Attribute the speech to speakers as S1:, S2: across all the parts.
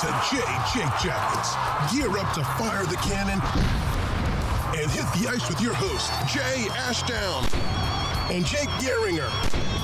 S1: to J. Jake Jackets. Gear up to fire the cannon and hit the ice with your host, Jay Ashdown and Jake Garringer.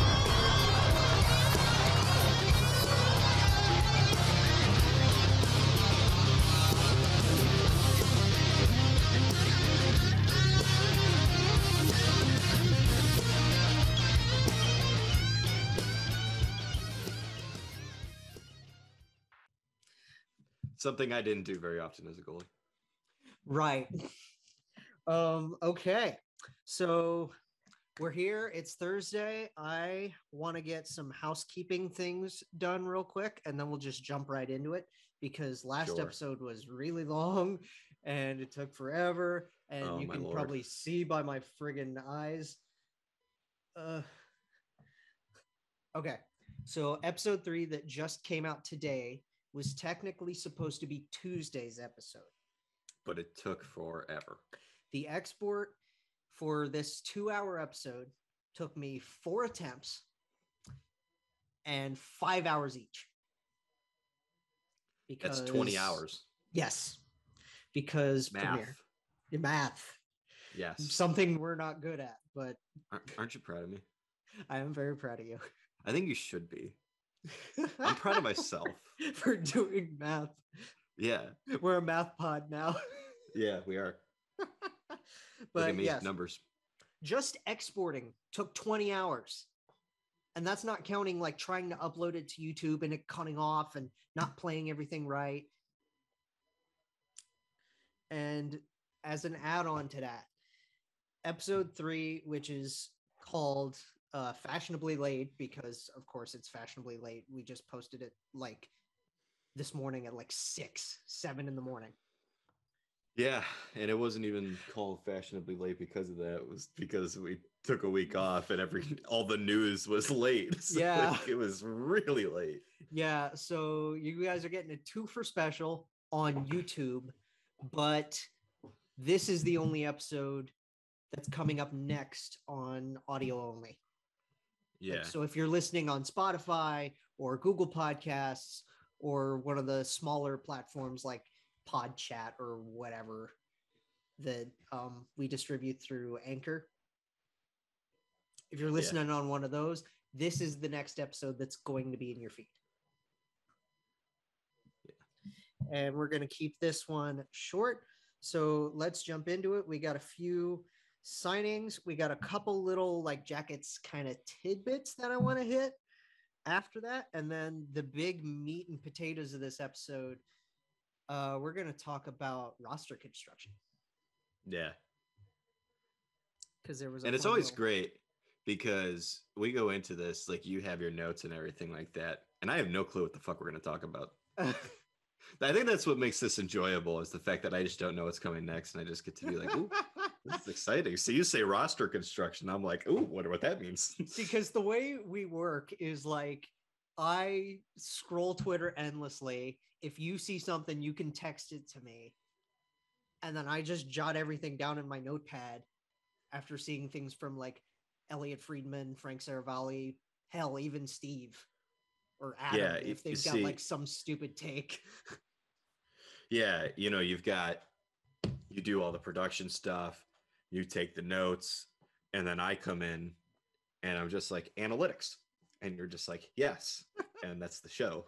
S2: Something I didn't do very often as a goalie.
S3: Right. Um, okay. So we're here. It's Thursday. I want to get some housekeeping things done real quick and then we'll just jump right into it because last
S2: Sure.
S3: episode was really long and it took forever. And
S2: Oh,
S3: you can
S2: lord.
S3: probably see by my friggin' eyes. Uh, okay. So episode three that just came out today was technically supposed to be Tuesday's episode.
S2: But it took forever.
S3: The export for this two hour episode took me four attempts and five hours each.
S2: That's 20 hours.
S3: Yes. Because
S2: Math.
S3: Premiere, math,
S2: Yes.
S3: something we're not good at, but
S2: Aren't you proud of me?
S3: I am very proud of you.
S2: I think you should be. I'm proud of myself.
S3: for doing math.
S2: Yeah.
S3: We're a math pod now.
S2: Yeah, we are.
S3: But yes,
S2: numbers.
S3: just exporting took 20 hours. And that's not counting like trying to upload it to YouTube and it cutting off and not playing everything right. And as an add on to that, episode three, which is called uh, Fashionably Late, because of course it's fashionably late. We just posted it like this morning at like six, seven in the morning.
S2: Yeah, and it wasn't even called fashionably late because of that. It was because we took a week off and every all the news was late. So,
S3: Yeah.
S2: like, it was really late.
S3: Yeah, so you guys are getting a two for special on YouTube, but this is the only episode that's coming up next on audio only. Like,
S2: Yeah.
S3: so if you're listening on Spotify or Google Podcasts or one of the smaller platforms like PodChat or whatever that um, we distribute through Anchor, if you're listening on one of those, this is the next episode that's going to be in your feed. Yeah. And we're going to keep this one short. So let's jump into it. We got a few signings. We got a couple little like jackets kind of tidbits that I want to hit after that. And then the big meat and potatoes of this episode, uh, we're going to talk about roster construction
S2: Yeah.
S3: because there was a
S2: and it's always
S3: little-
S2: great because we go into this like you have your notes and everything like that and i have no clue what the fuck we're going to talk about i think that's what makes this enjoyable is the fact that i just don't know what's coming next and i just get to be like ooh this is exciting so you say roster construction i'm like ooh wonder what that means
S3: because the way we work is like I scroll Twitter endlessly. If you see something, you can text it to me. And then I just jot everything down in my notepad after seeing things from like Elliotte Friedman, Frank Seravalli, hell, even Steve or Adam
S2: Yeah,
S3: if they've got
S2: see-
S3: like some stupid take.
S2: yeah you know you've got you do all the production stuff you take the notes and then i come in and i'm just like analytics and you're just like yes and that's the show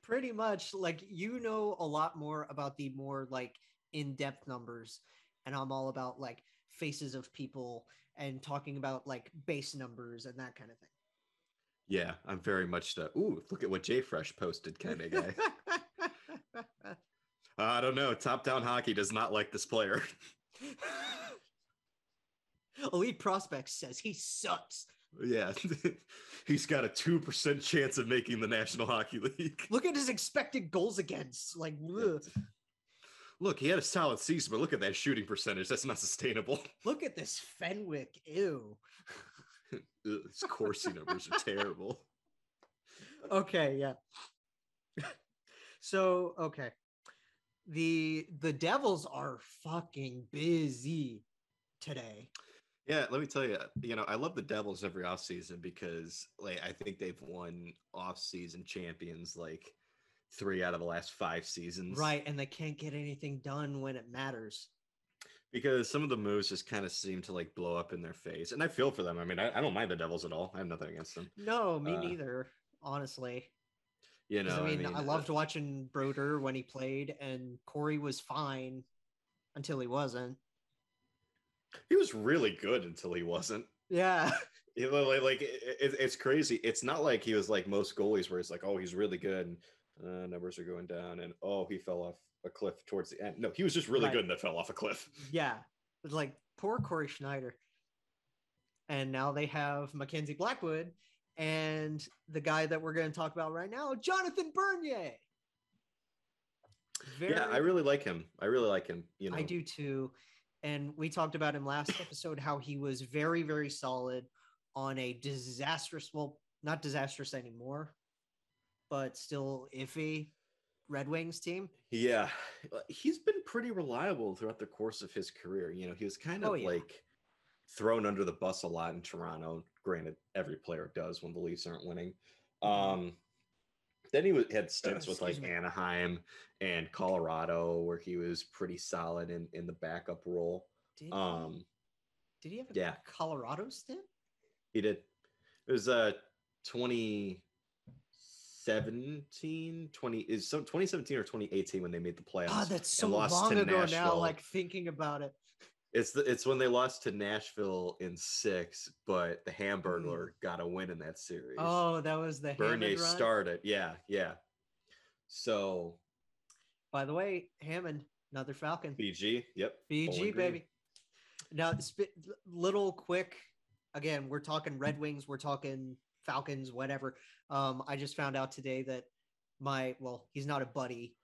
S3: Pretty much like you know a lot more about the more like in-depth numbers and I'm all about like faces of people and talking about like base numbers and that kind of thing.
S2: Yeah, I'm very much the ooh, look at what JFresh posted kind of guy. I don't know. Top down hockey does not like this player.
S3: Oh, Elite Prospects says he sucks.
S2: yeah. He's got a 2% chance of making the National Hockey League.
S3: Look at his expected goals against. Like, ugh.
S2: Look, he had a solid season, but look at that shooting percentage. That's not sustainable.
S3: look at this Fenwick. Ew.
S2: His Corsi numbers are terrible.
S3: Okay, yeah. so, okay. The the Devils are fucking busy today.
S2: Yeah, let me tell you, you know, I love the Devils every offseason because like I think they've won offseason champions like three out of the last five seasons.
S3: Right, and they can't get anything done when it matters.
S2: Because some of the moves just kind of seem to like blow up in their face. And I feel for them. I mean, I, I don't mind the Devils at all. I have nothing against them.
S3: No, me
S2: Uh,
S3: neither, honestly.
S2: You know,
S3: I, mean, I
S2: uh,
S3: loved watching Brodeur when he played, and Cory was fine until he wasn't.
S2: He was really good until he wasn't.
S3: Yeah.
S2: You know, like, like it, it- it's crazy. It's not like he was like most goalies where it's like, oh, he's really good and uh, numbers are going down, and oh, he fell off a cliff towards the end. No, he was just really good and that fell off a cliff.
S3: Yeah. Like poor Cory Schneider. And now they have Mackenzie Blackwood and the guy that we're going to talk about right now, Jonathan Bernier.
S2: yeah, I really like him. I really like him. You know,
S3: I do too. And we talked about him last episode how he was very, very solid on a disastrous, well, not disastrous anymore, but still iffy Red Wings team.
S2: Yeah, he's been pretty reliable throughout the course of his career. You know, he was kind of
S3: Oh, yeah.
S2: like thrown under the bus a lot in Toronto. Granted, every player does when the Leafs aren't winning. Um, then he had stints with like. Anaheim and Colorado, where he was pretty solid in in the backup role.
S3: Did, he,
S2: Um,
S3: did he have a
S2: yeah.
S3: Colorado stint?
S2: he did. It was uh 2017, 20 is so 2017 or 2018 when they made the playoffs.
S3: Oh, that's so
S2: lost
S3: long ago now, like thinking about it.
S2: It's the, it's when they lost to Nashville in six, but the Hamburglar got a win in that series.
S3: Mm. Oh, that was the
S2: Bernier started. Yeah, yeah. So
S3: By the way, Hammond, another Falcon.
S2: BG, yep.
S3: BG, baby. Now, sp- little quick. Again, we're talking Red Wings. We're talking Falcons. Whatever. Um, I just found out today that my well, he's not a buddy.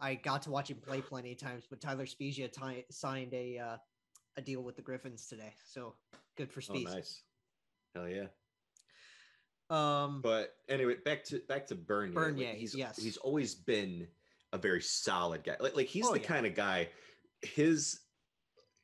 S3: I got to watch him play plenty of times, but Tyler Spezia ti- signed a uh, a deal with the Griffins today. So good for
S2: Oh, nice. Hell yeah.
S3: Um,
S2: But anyway, back to back to Bernier. like,
S3: Bernier,
S2: he's
S3: yes.
S2: he's always been a very solid guy. Like like he's
S3: Oh,
S2: the
S3: yeah.
S2: kind of guy. His,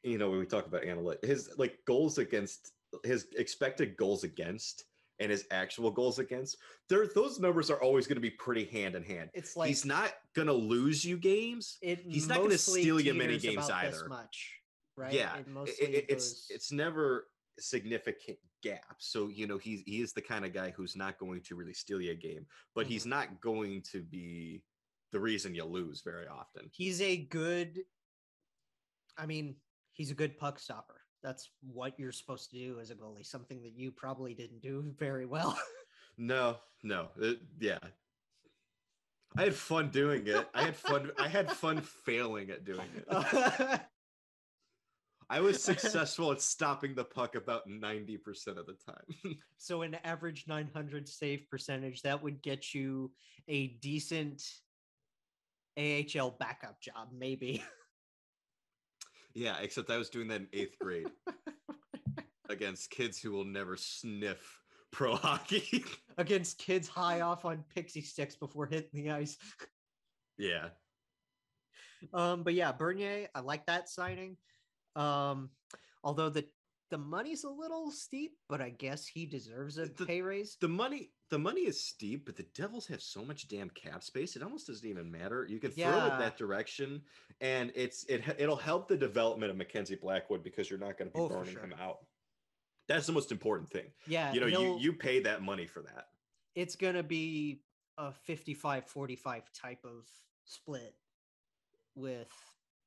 S2: you know, when we talk about analytics, his like goals against his expected goals against and his actual goals against, there those numbers are always going to be pretty hand in hand.
S3: it's like
S2: he's not going to lose you games. he's not gonna steal you many games either.
S3: much, right?
S2: Yeah,
S3: it
S2: It-
S3: mostly
S2: it- it's
S3: goes-
S2: it's never significant gap. So you know he's he is the kind of guy who's not going to really steal you a game, but he's
S3: Mhm.
S2: not going to be the reason you lose very often.
S3: he's a good i mean he's a good puck stopper that's what you're supposed to do as a goalie something that you probably didn't do very well
S2: No, no, it- yeah. I had fun doing it. I had fun. I had fun failing at doing it. I was successful at stopping the puck about ninety percent of the time.
S3: so an average 900 save percentage that would get you a decent ahl backup job maybe
S2: yeah, except I was doing that in eighth grade against kids who will never sniff pro hockey.
S3: against kids high off on pixie sticks before hitting the ice
S2: yeah.
S3: Um, but yeah, Bernier, I like that signing. Um, although the the money's a little steep, but I guess he deserves a
S2: The-
S3: pay raise.
S2: The money the money is steep, but the Devils have so much damn cap space. It almost doesn't even matter. You can throw
S3: Yeah.
S2: it that direction and it's it it'll help the development of Mackenzie Blackwood because you're not going to be
S3: Oh,
S2: burning
S3: sure.
S2: him out. That's the most important thing.
S3: Yeah,
S2: You know, you you pay that money for that.
S3: it's gonna be a 55-45 type of split with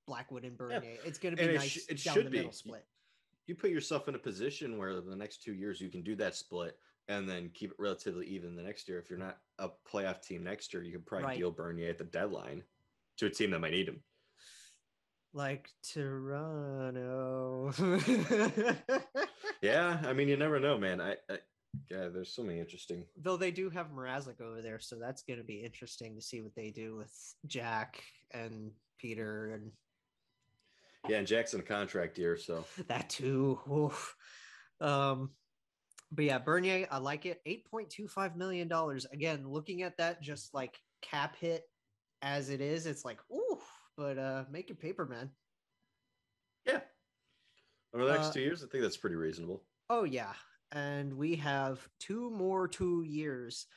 S3: Blackwood and Bernier. It's gonna be
S2: And it
S3: nice
S2: sh- it
S3: down
S2: should
S3: the
S2: be.
S3: split.
S2: You put yourself in a position where the next 2 years you can do that split and then keep it relatively even the next year. If you're not a playoff team next year, you could probably
S3: Right.
S2: deal Bernier at the deadline to a team that might need him.
S3: Like Toronto.
S2: Yeah, I mean, you never know, man. I, I yeah, there's so many interesting.
S3: Though they do have Mrazek over there, so that's going to be interesting to see what they do with Jack and Peter and
S2: Yeah, and Jackson a contract year, so
S3: that too. Oof. Um, but yeah, Bernier, I like it. Eight point two five million dollars. Again, looking at that, just like cap hit as it is, it's like ooh. But uh, make your paper, man.
S2: yeah. Over the next
S3: Uh,
S2: two years, I think that's pretty reasonable.
S3: Oh yeah, and we have two more two years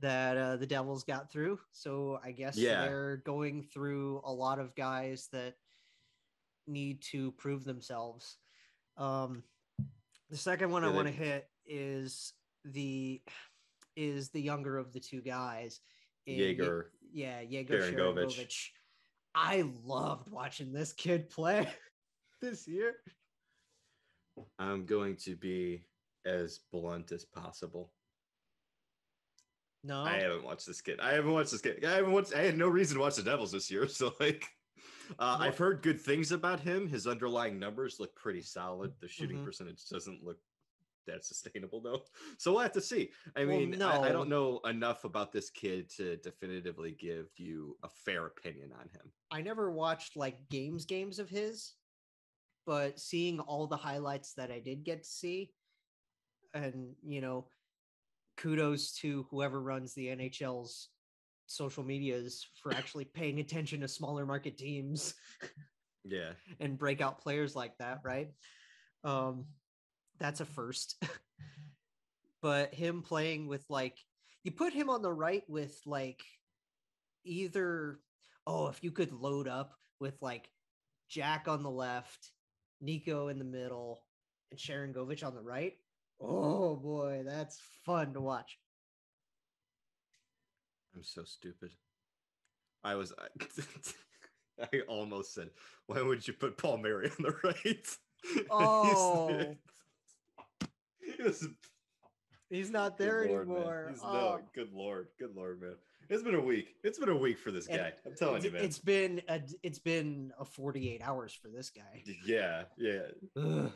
S3: that uh, the Devils got through. So I guess
S2: Yeah.
S3: they're going through a lot of guys that need to prove themselves. Um, the second one
S2: Yeah,
S3: I want to hit is the is the younger of the two guys.
S2: Yegor.
S3: yeah, Yegor.
S2: Sharangovich.
S3: I loved watching this kid play this year.
S2: I'm going to be as blunt as possible.
S3: No,
S2: I haven't watched this kid. I haven't watched this kid. I haven't watched. I had no reason to watch the Devils this year. So like, uh, I've heard good things about him. His underlying numbers look pretty solid. The shooting
S3: Mhm.
S2: percentage doesn't look that sustainable though. So we'll have to see. I
S3: Well,
S2: mean, I, I don't know enough about this kid to definitively give you a fair opinion on him.
S3: I never watched like games games of his, but seeing all the highlights that I did get to see, and you know, kudos to whoever runs the NHL's social medias for actually paying attention to smaller market teams
S2: Yeah.
S3: and breakout players like that, right? Um, that's a first. but him playing with like you put him on the right with like either oh, if you could load up with like Jack on the left, Nico in the middle, and Sharangovich on the right. Oh boy, that's fun to watch.
S2: I'm so stupid. I was. I, I almost said, "Why would you put Palmieri on the right?" He's-
S3: Oh.
S2: he was-
S3: He's not there
S2: lord,
S3: anymore.
S2: He's-
S3: Oh.
S2: No, good lord, good lord, man. It's been a week. It's been a week for this
S3: And
S2: guy. I'm telling
S3: it's,
S2: you, man.
S3: it's been a it's been a 48 hours for this guy.
S2: Yeah, yeah,
S3: Ugh.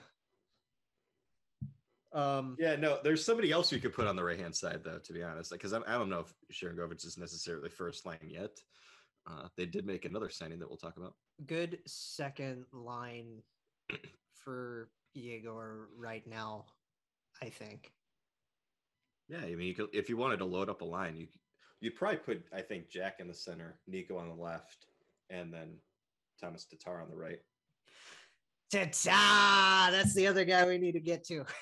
S3: Um,
S2: yeah. No, there's somebody else you could put on the right hand side though. To be honest, because I, I don't know if Sharangovich is necessarily first line yet. Uh, they did make another signing that we'll talk about.
S3: good second line for Igor right now, I think.
S2: Yeah, I mean, you could if you wanted to load up a line, you you'd probably put I think Jack in the center, Nico on the left, and then Tomas Tatar on the right.
S3: Ta-ta! That's the other guy we need to get to.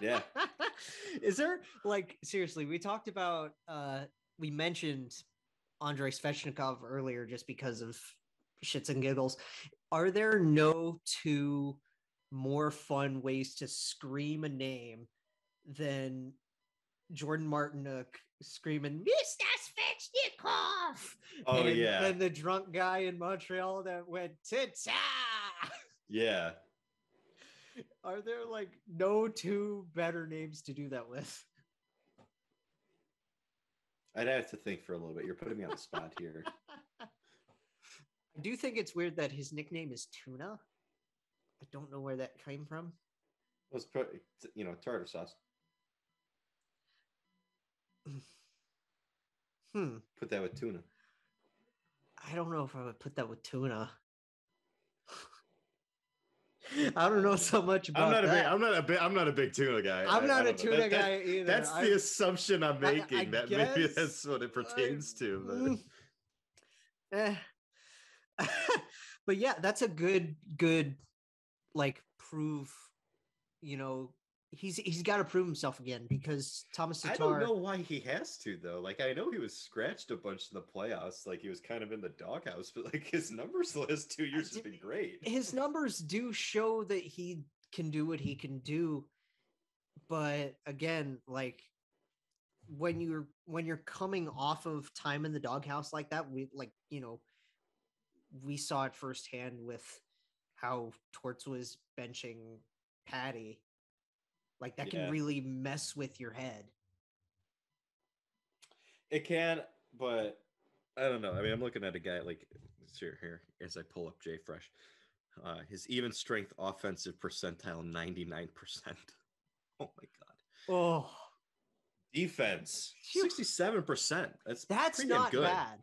S2: Yeah.
S3: Is there like seriously? We talked about uh we mentioned Andrei Svechnikov earlier just because of shits and giggles. Are there no two more fun ways to scream a name than Jordan Martinook screaming Mr. Svechnikov?
S2: Oh
S3: and,
S2: yeah,
S3: And the drunk guy in Montreal that went ta-ta!
S2: yeah.
S3: Are there like no two better names to do that with?
S2: I'd have to think for a little bit. You're putting me on the spot here.
S3: I do think it's weird that his nickname is Tuna. I don't know where that came from.
S2: Let's put you know tartar sauce.
S3: Hmm.
S2: Put that with tuna.
S3: I don't know if I would put that with tuna. I don't know so much about
S2: I'm not a big. I'm not a big. I'm not a big tuna guy.
S3: I'm
S2: I-
S3: not
S2: I
S3: a tuna
S2: That- that-
S3: guy either.
S2: That's
S3: I-
S2: the assumption I'm making. that maybe that's what it pertains to. But
S3: Mm. Eh. but yeah, that's a good, good, like prove. You know, he's he's got to prove himself again because Tomas
S2: I don't know why he has to though. Like I know he was scratched a bunch in the playoffs. Like he was kind of in the doghouse, but like his numbers the last two years has been great.
S3: his numbers do show that he can do what he can do but again like when you're when you're coming off of time in the doghouse like that we like you know we saw it firsthand with how torts was benching patty like that
S2: Yeah.
S3: can really mess with your head
S2: It can, but I don't know. I mean, I'm looking at a guy like here, here as I pull up JFresh. Uh, his even strength offensive percentile 99%. Oh my god.
S3: oh
S2: Defense 67%. That's
S3: that's
S2: pretty
S3: not
S2: good.
S3: bad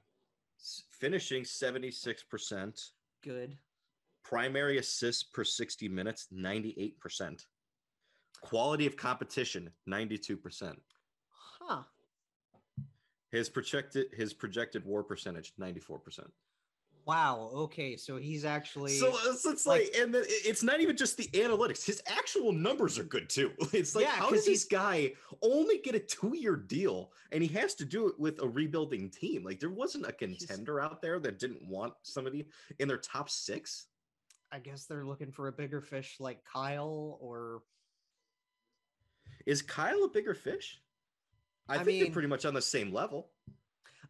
S2: Finishing 76%.
S3: good
S2: Primary assists per 60 minutes 98%. Quality of competition 92%.
S3: huh
S2: His projected his projected war percentage 94%.
S3: Wow. Okay, so he's actually
S2: So it's, it's
S3: like-
S2: like, and the, it's not even just the analytics. His actual numbers are good too. It's like,
S3: Yeah,
S2: how does this guy only get a two-year deal, and he has to do it with a rebuilding team? Like, there wasn't a contender out there that didn't want somebody in their top six.
S3: I guess they're looking for a bigger fish like Kyle or
S2: Is Kyle a bigger fish? I,
S3: I
S2: think
S3: mean-
S2: they're pretty much on the same level.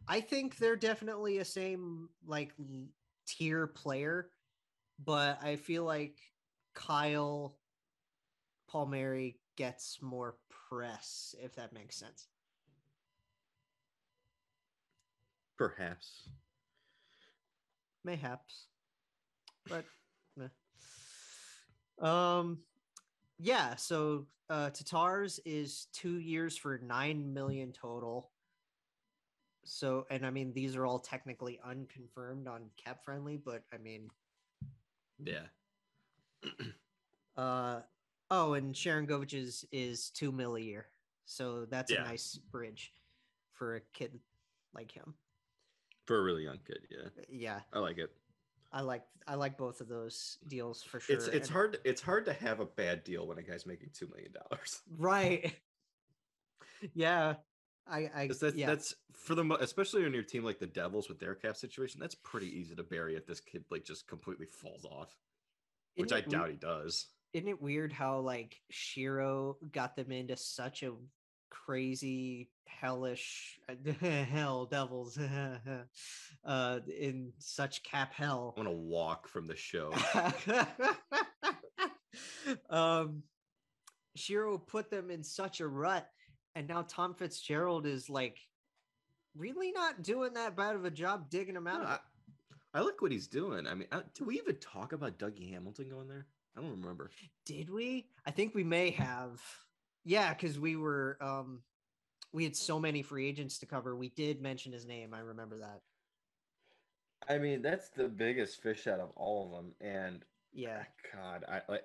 S3: I think they're definitely a same like tier player, but I feel like Kyle Palmieri gets more press if that makes sense.
S2: Perhaps.
S3: Mayhaps. But um yeah, so uh Tatars is 2 years for 9 million total. So and I mean these are all technically unconfirmed on CapFriendly, but I mean
S2: Yeah.
S3: uh oh and Sharangovich's is 2 mil a year. So that's
S2: Yeah.
S3: a nice bridge for a kid like him.
S2: For a really young kid, yeah.
S3: Yeah,
S2: I like it.
S3: I like I like both of those deals for sure.
S2: It's it's
S3: and-
S2: hard it's hard to have a bad deal when a guy's making two million dollars.
S3: Right. yeah. I I
S2: That's,
S3: yeah.
S2: that's for the especially on your team like the Devils with their cap situation. That's pretty easy to bury if this kid like just completely falls off, which I doubt he does.
S3: Isn't it weird how like Shero got them into such a crazy hellish hell devils uh in such cap hell.
S2: I want to walk from the show.
S3: um Shero put them in such a rut and now Tom Fitzgerald is like really not doing that bad of a job digging them out.
S2: No,
S3: of
S2: I. I like what he's doing. I mean, uh, did we even talk about Dougie Hamilton going there? I don't remember.
S3: Did we? I think we may have. Yeah, because we were um we had so many free agents to cover. We did mention his name. I remember that.
S2: I mean, that's the biggest fish out of all of them, and
S3: Yeah.
S2: God, I like.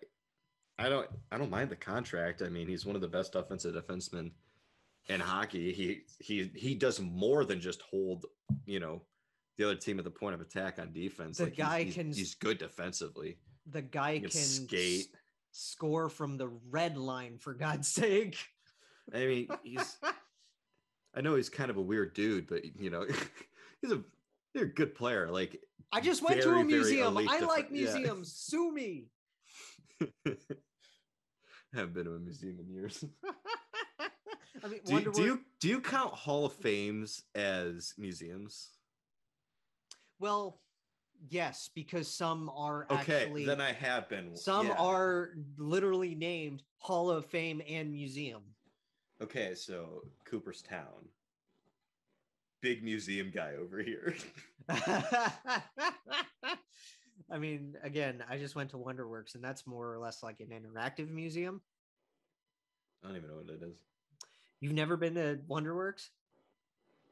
S2: I don't. I don't mind the contract. I mean, he's one of the best offensive defensemen in hockey. He he he does more than just hold. You know, the other team at the point of attack on defense.
S3: The
S2: Like, he's-
S3: guy
S2: he's,
S3: can
S2: He's good defensively.
S3: The guy
S2: He
S3: can,
S2: can skate.
S3: Score from the red line for God's sake.
S2: I mean, he's. I know he's kind of a weird dude, but you know, he's a you're a good player. Like
S3: I just went to a museum. I like
S2: yeah.
S3: museums. Sue me.
S2: haven't been to a museum in years.
S3: I mean,
S2: Do, do you do you count Hall of Fames as museums?
S3: Well, yes, because some are
S2: Okay,
S3: actually
S2: then I have been.
S3: some
S2: yeah.
S3: are literally named Hall of Fame and Museum.
S2: Okay, so Cooperstown, big museum guy over here.
S3: I mean, again, I just went to Wonderworks, and that's more or less like an interactive museum.
S2: I don't even know what it is.
S3: You've never been to Wonderworks,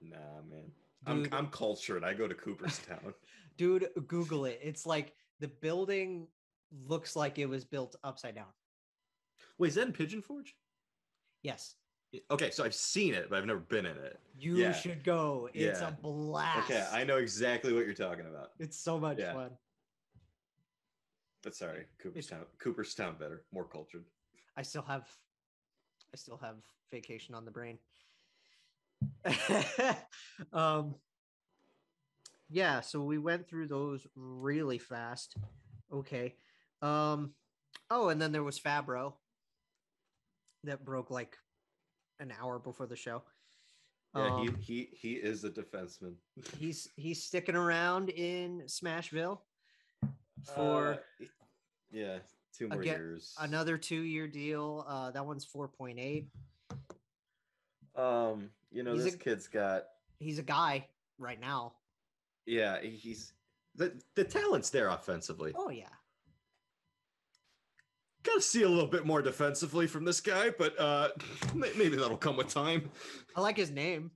S2: Nah, man. I'm I'm cultured. I go to Cooperstown.
S3: dude? Google it. It's like the building looks like it was built upside down.
S2: Wait, is that in Pigeon Forge?
S3: Yes,
S2: Okay, so I've seen it, but I've never been in it.
S3: you
S2: Yeah.
S3: should go. It's
S2: Yeah.
S3: a blast.
S2: Okay, I know exactly what you're talking about.
S3: It's so much
S2: Yeah.
S3: fun.
S2: But sorry, Cooperstown. Cooperstown better, more cultured.
S3: I still have I still have vacation on the brain. um yeah, so we went through those really fast. Okay. Um oh, and then there was Fabbro that broke like an hour before the show.
S2: Yeah,
S3: Um,
S2: he he he is a defenseman.
S3: he's he's sticking around in Smashville for
S2: Uh, yeah, two more
S3: Again,
S2: years.
S3: another two-year deal. Uh that one's 4.8.
S2: Um, you know,
S3: He's a-
S2: this kid's got
S3: He's a guy right now.
S2: yeah, he's the the talent's there offensively.
S3: Oh yeah.
S2: Got to see a little bit more defensively from this guy, but uh maybe that'll come with time.
S3: I like his name.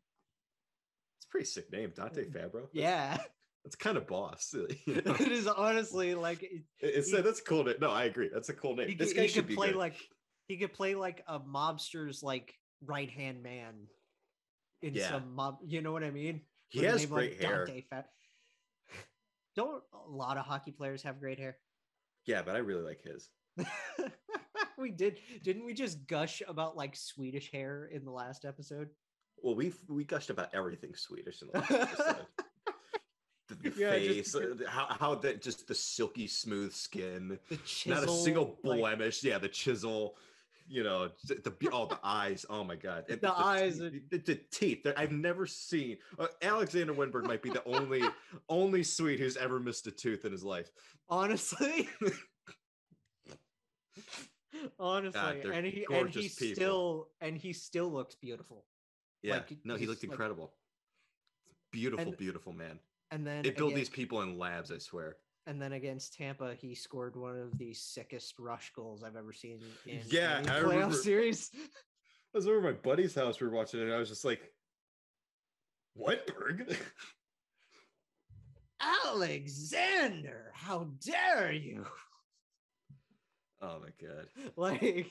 S2: It's a pretty sick name, Dante Fabbro.
S3: Yeah.
S2: that's kind of boss. you know?
S3: it is honestly like it-
S2: It- It's
S3: he-
S2: that's a cool. No, I agree. That's a cool name.
S3: he,
S2: this guy should
S3: play
S2: good.
S3: like he could play like a mobster's like right hand man in
S2: Yeah.
S3: some mob. You know what I mean?
S2: he
S3: With
S2: has
S3: like
S2: great hair.
S3: Fa- don't a lot of hockey players have great hair?
S2: Yeah, but I really like his.
S3: we did, didn't we just gush about like Swedish hair in the last episode?
S2: Well, we we gushed about everything Swedish in the last episode. The, the
S3: Yeah,
S2: face, uh,
S3: because-
S2: the- how how that just the silky smooth skin,
S3: The chisel,
S2: not a single
S3: like,
S2: blemish. yeah, the chisel. You know the, the be- oh the eyes. Oh my god, And
S3: The eyes
S2: teeth- the, the teeth. that I've never seen. Uh, Alexander Wennberg might be the only only Swede who's ever missed a tooth in his life.
S3: honestly. honestly,
S2: they're
S3: and he and he
S2: people.
S3: still and he still looks beautiful.
S2: Yeah,
S3: Like,
S2: no, he looked
S3: like-
S2: incredible. Beautiful,
S3: And-
S2: beautiful man.
S3: And then
S2: They build
S3: again-
S2: these people in labs. I swear.
S3: And then against Tampa, he scored one of the sickest rush goals I've ever seen in
S2: Yeah,
S3: any
S2: I
S3: playoff
S2: remember-
S3: series.
S2: I was over at my buddy's house. We were watching it, and I was just like, "Wennberg."
S3: Alexander, how dare you?
S2: oh my god.
S3: Like,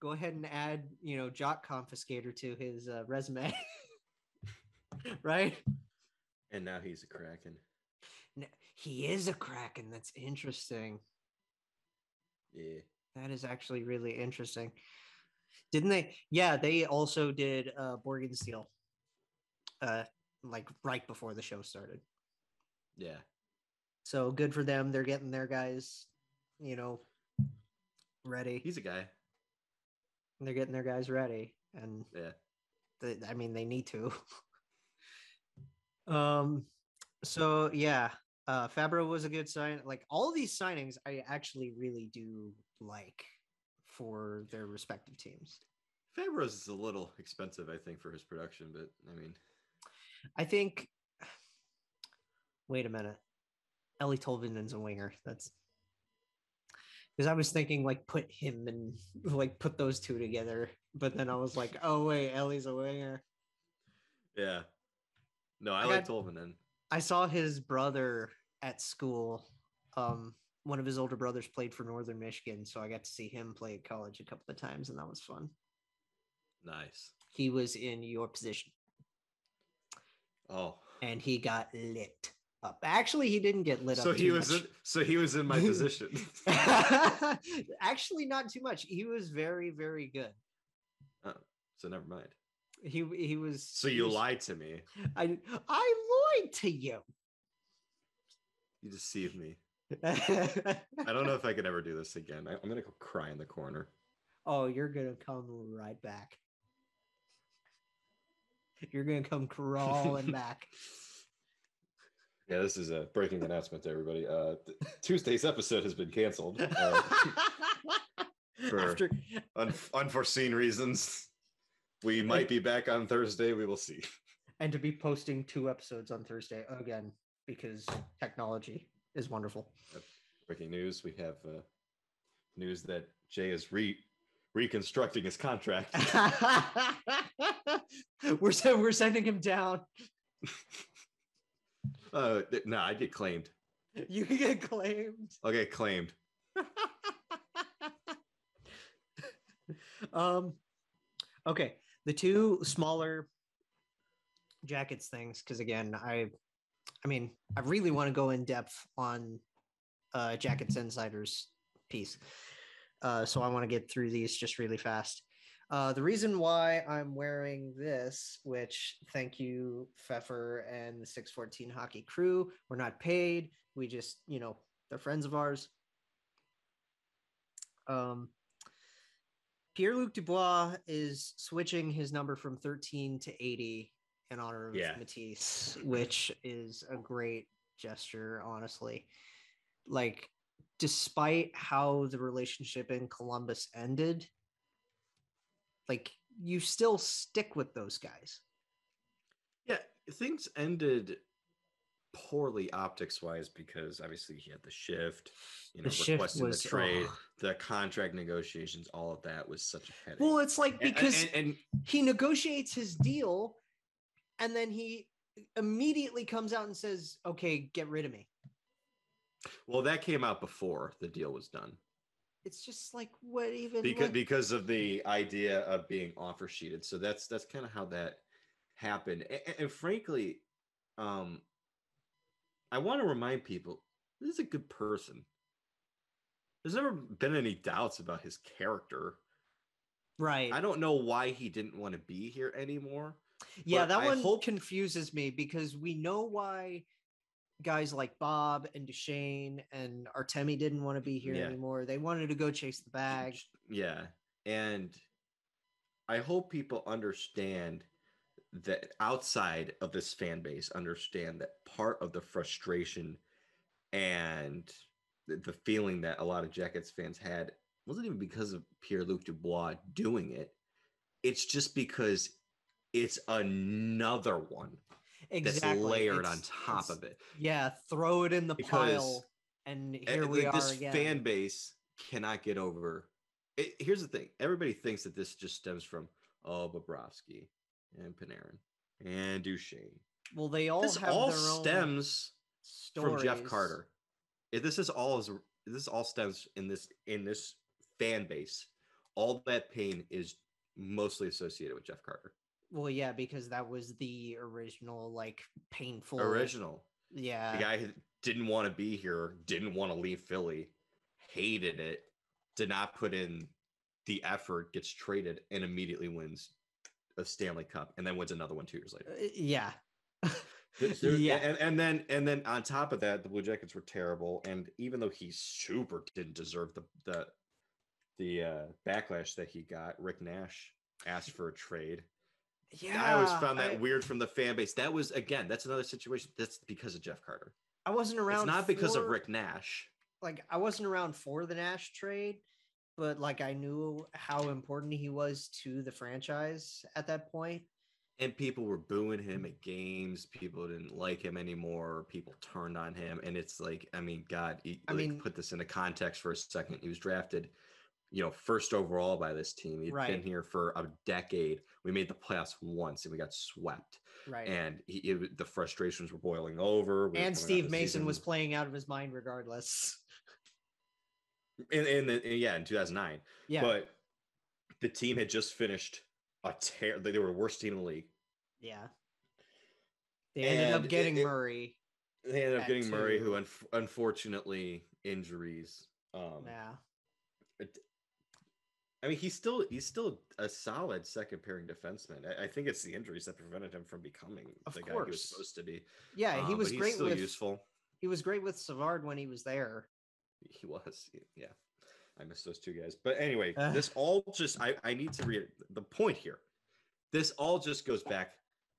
S3: go ahead and add, you know, Jock Confiscator to his uh, resume. right?
S2: And now he's a kraken.
S3: He is a Kraken. That's interesting.
S2: Yeah.
S3: That is actually really interesting. Didn't they? Yeah, they also did uh Borgensteel. Uh like right before the show started.
S2: Yeah.
S3: So good for them. They're getting their guys, you know, ready.
S2: He's a guy.
S3: They're getting their guys ready. And
S2: Yeah.
S3: they, I mean they need to. um so yeah, uh Fabbro was a good sign. Like all these signings I actually really do like for their respective teams.
S2: Fabbros is a little expensive, I think, for his production, but I mean,
S3: I think. Wait a minute, Eeli Tolvanen's a winger. That's because I was thinking like put him and like put those two together, but then I was like, oh wait, Eeli's a winger.
S2: yeah. No, I,
S3: I
S2: like
S3: got-
S2: Tolvanen.
S3: I saw his brother at school. Um, one of his older brothers played for Northern Michigan, so I got to see him play at college a couple of times, and that was fun.
S2: Nice.
S3: He was in your position,
S2: Oh,
S3: and he got lit up. Actually, he didn't get lit
S2: so
S3: up.
S2: he was
S3: much.
S2: in, so he was in my position.
S3: Actually, not too much. He was very, very good.
S2: Oh, so never mind.
S3: He he was.
S2: So you
S3: was-
S2: lied to me.
S3: I I lied to you.
S2: You deceived me. I don't know if I could ever do this again. I, I'm gonna go cry in the corner.
S3: Oh, you're gonna come right back. You're gonna come crawling back.
S2: Yeah, this is a breaking announcement to everybody. Uh, th- Tuesday's episode has been canceled uh, for
S3: After
S2: un- unforeseen reasons. We might be back on Thursday. We will see.
S3: and to be posting two episodes on Thursday again because technology is wonderful.
S2: Breaking news: We have uh, news that Jay is re reconstructing his contract.
S3: we're sen- we're sending him down.
S2: uh, no, I get claimed.
S3: You can get claimed.
S2: I'll get claimed.
S3: um okay the two smaller jackets things because again i i mean i really want to go in depth on uh jackets insiders piece. Uh so i want to get through these just really fast. Uh the reason why i'm wearing this which thank you pfeffer and the 614 hockey crew. We're not paid. We just you know they're friends of ours. Um Pierre Luc Dubois is switching his number from 13 to 80 in honor of
S2: Yeah.
S3: Matiss, which is a great gesture, honestly. Like, despite how the relationship in Columbus ended, like, you still stick with those guys.
S2: Yeah, things ended poorly optics wise because obviously he had the shift, you know,
S3: The
S2: requesting
S3: was-
S2: the trade, the contract negotiations, all of that was such a headache.
S3: Well, it's like because
S2: and, and
S3: he negotiates his deal and then he immediately comes out and says, okay, get rid of me.
S2: well, that came out before the deal was done
S3: It's just like, what even?
S2: because
S3: like-
S2: because of the idea of being offer sheeted. So that's that's kind of how that happened. And, and frankly, um, I want to remind people this is a good person. There's never been any doubts about his character.
S3: Right.
S2: I don't know why he didn't want to be here anymore.
S3: yeah, that
S2: I
S3: one
S2: hope-
S3: confuses me because we know why guys like Bob and Duchene and Artemi didn't want to be here
S2: Yeah.
S3: anymore. They wanted to go chase the bag.
S2: Yeah. And I hope people understand that outside of this fan base understand that part of the frustration and the, feeling that a lot of Jackets fans had wasn't even because of Pierre-Luc Dubois doing it. It's just because it's another one that's layered on top of it.
S3: Yeah, throw it in the
S2: Because
S3: pile, and here we
S2: like,
S3: are
S2: this fan base cannot get over it, here's the thing everybody thinks that this just stems from oh Bobrovsky and Panarin and Duchene.
S3: well, they all
S2: this
S3: have
S2: all
S3: their own
S2: stems from Jeff. Carter. If this is all is this all stems in this in this fan base, all that pain is mostly associated with Jeff Carter.
S3: Well, yeah, because that was the original, like painful
S2: Original.
S3: Yeah,
S2: The guy who didn't want to be here, didn't want to leave Philly, hated it, did not put in the effort, gets traded, and immediately wins a Stanley Cup, and then wins another one two years later.
S3: Uh, yeah,
S2: there-
S3: yeah.
S2: and, and then and then on top of that, the Blue Jackets were terrible. And even though he super didn't deserve the the the uh, backlash that he got, Rick Nash asked for a trade.
S3: yeah.
S2: I always found that
S3: I,
S2: weird from the fan base. That was again, that's another situation. That's because of Jeff Carter.
S3: I wasn't around.
S2: It's not because of Rick Nash.
S3: Like I wasn't around for the Nash trade, but like I knew how important he was to the franchise at that point.
S2: And people were booing him mm. at games. People didn't like him anymore. People turned on him. And it's like, I mean, God, you,
S3: I
S2: like,
S3: mean-
S2: put this into context for a second. He was drafted, you know, first overall by this team. He'd been here for a decade. We made the playoffs once and we got swept.
S3: Right.
S2: And he, it, the frustrations were boiling over. We
S3: and Steve Mason was playing out of his mind regardless.
S2: In, in the, yeah, in 2009.
S3: Yeah.
S2: But the team had just finished a tear. They were the worst team in the league.
S3: yeah. They ended up
S2: And it-
S3: getting
S2: it-
S3: Murray.
S2: They ended up getting Murray, who
S3: two.
S2: unf- unfortunately injuries. Um,
S3: Yeah.
S2: it- I mean, he's still he's still a solid second pairing defenseman. I, I think it's the injuries that prevented him from becoming
S3: Of
S2: the guy he was
S3: course.
S2: supposed to be.
S3: Yeah, he
S2: Um,
S3: was great
S2: still
S3: with
S2: useful.
S3: he was great with Savard when he was there.
S2: He was, yeah. I miss those two guys. But anyway, this all just I, I need to read the point here. This all just goes back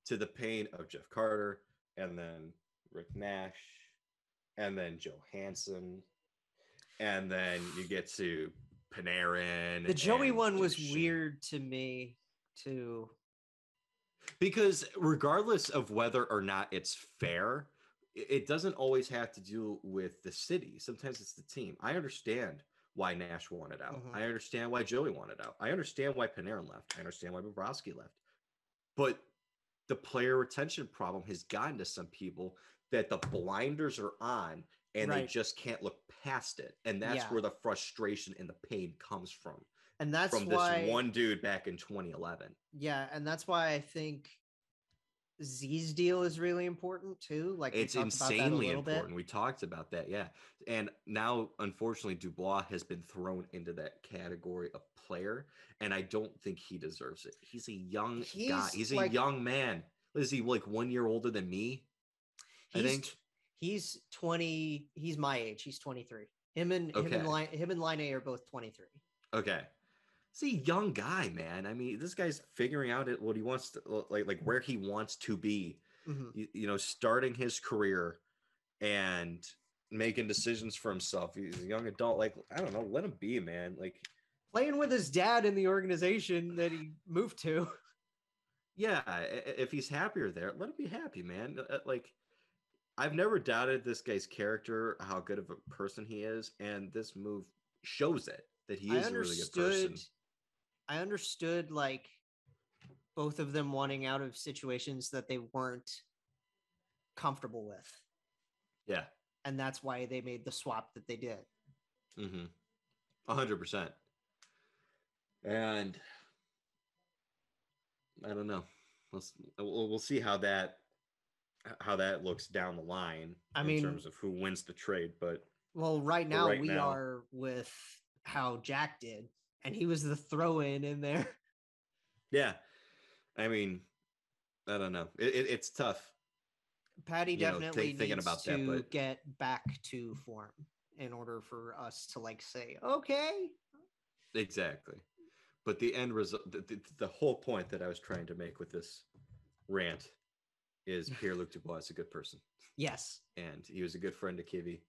S2: to the pain of Jeff Carter and then Rick Nash and then Joe Hansen. And then you get to Panarin.
S3: The Joey one was weird to me too.
S2: because regardless of whether or not it's fair it doesn't always have to do with the city sometimes it's the team. I understand why nash wanted out.
S3: Mhm.
S2: i understand why joey wanted out. I understand why panarin left. I understand why Bobrovsky left. But the player retention problem has gotten to some people that the blinders are on and they just can't look past it. And that's
S3: Yeah.
S2: where the frustration and the pain comes from
S3: And that's
S2: from
S3: why
S2: this one dude back in 2011
S3: Yeah, and that's why I think Z's deal is really important too. Like
S2: it's
S3: talked about that a
S2: insanely
S3: little bit.
S2: important. We talked about that, yeah. And now, unfortunately, Dubois has been thrown into that category of player, and I don't think he deserves it. He's a young guy.
S3: He's
S2: He's a young man. Is he like one year older than me? I
S3: He's
S2: think.
S3: he's 20 he's my age. He's 23. Him and him and Laine him and Laine are both 23.
S2: Okay. He's a young guy, man. I mean, this guy's figuring out it, what he wants to like, like where he wants to be.
S3: Mhm.
S2: You, you know, starting his career and making decisions for himself. He's a young adult. Like, I don't know, let him be, man. Like,
S3: Playing with his dad in the organization that he moved to.
S2: yeah if he's happier there let him be happy man Uh, like i've never doubted this guy's character how good of a person he is and this move shows it that he is a really good person
S3: I understood like both of them wanting out of situations that they weren't comfortable with.
S2: yeah.
S3: And that's why they made the swap that they did.
S2: mm-hmm. A hundred percent. And i don't know. We'll, we'll we'll see how that how that looks down the line
S3: I
S2: in
S3: mean-
S2: terms of who wins the trade, but
S3: Well, right now
S2: right
S3: we
S2: now-
S3: are with how Jack did, and he was the throw in in there.
S2: yeah, I mean, I don't know. It, it, it's tough.
S3: Patty
S2: You know,
S3: definitely
S2: thinking
S3: needs
S2: about
S3: to
S2: that, but-
S3: get back to form in order for us to like say, okay,
S2: Exactly. But the end result, the, the, the whole point that I was trying to make with this rant is Pierre Luc Dubois is a good person,
S3: yes,
S2: and he was a good friend to Kivy.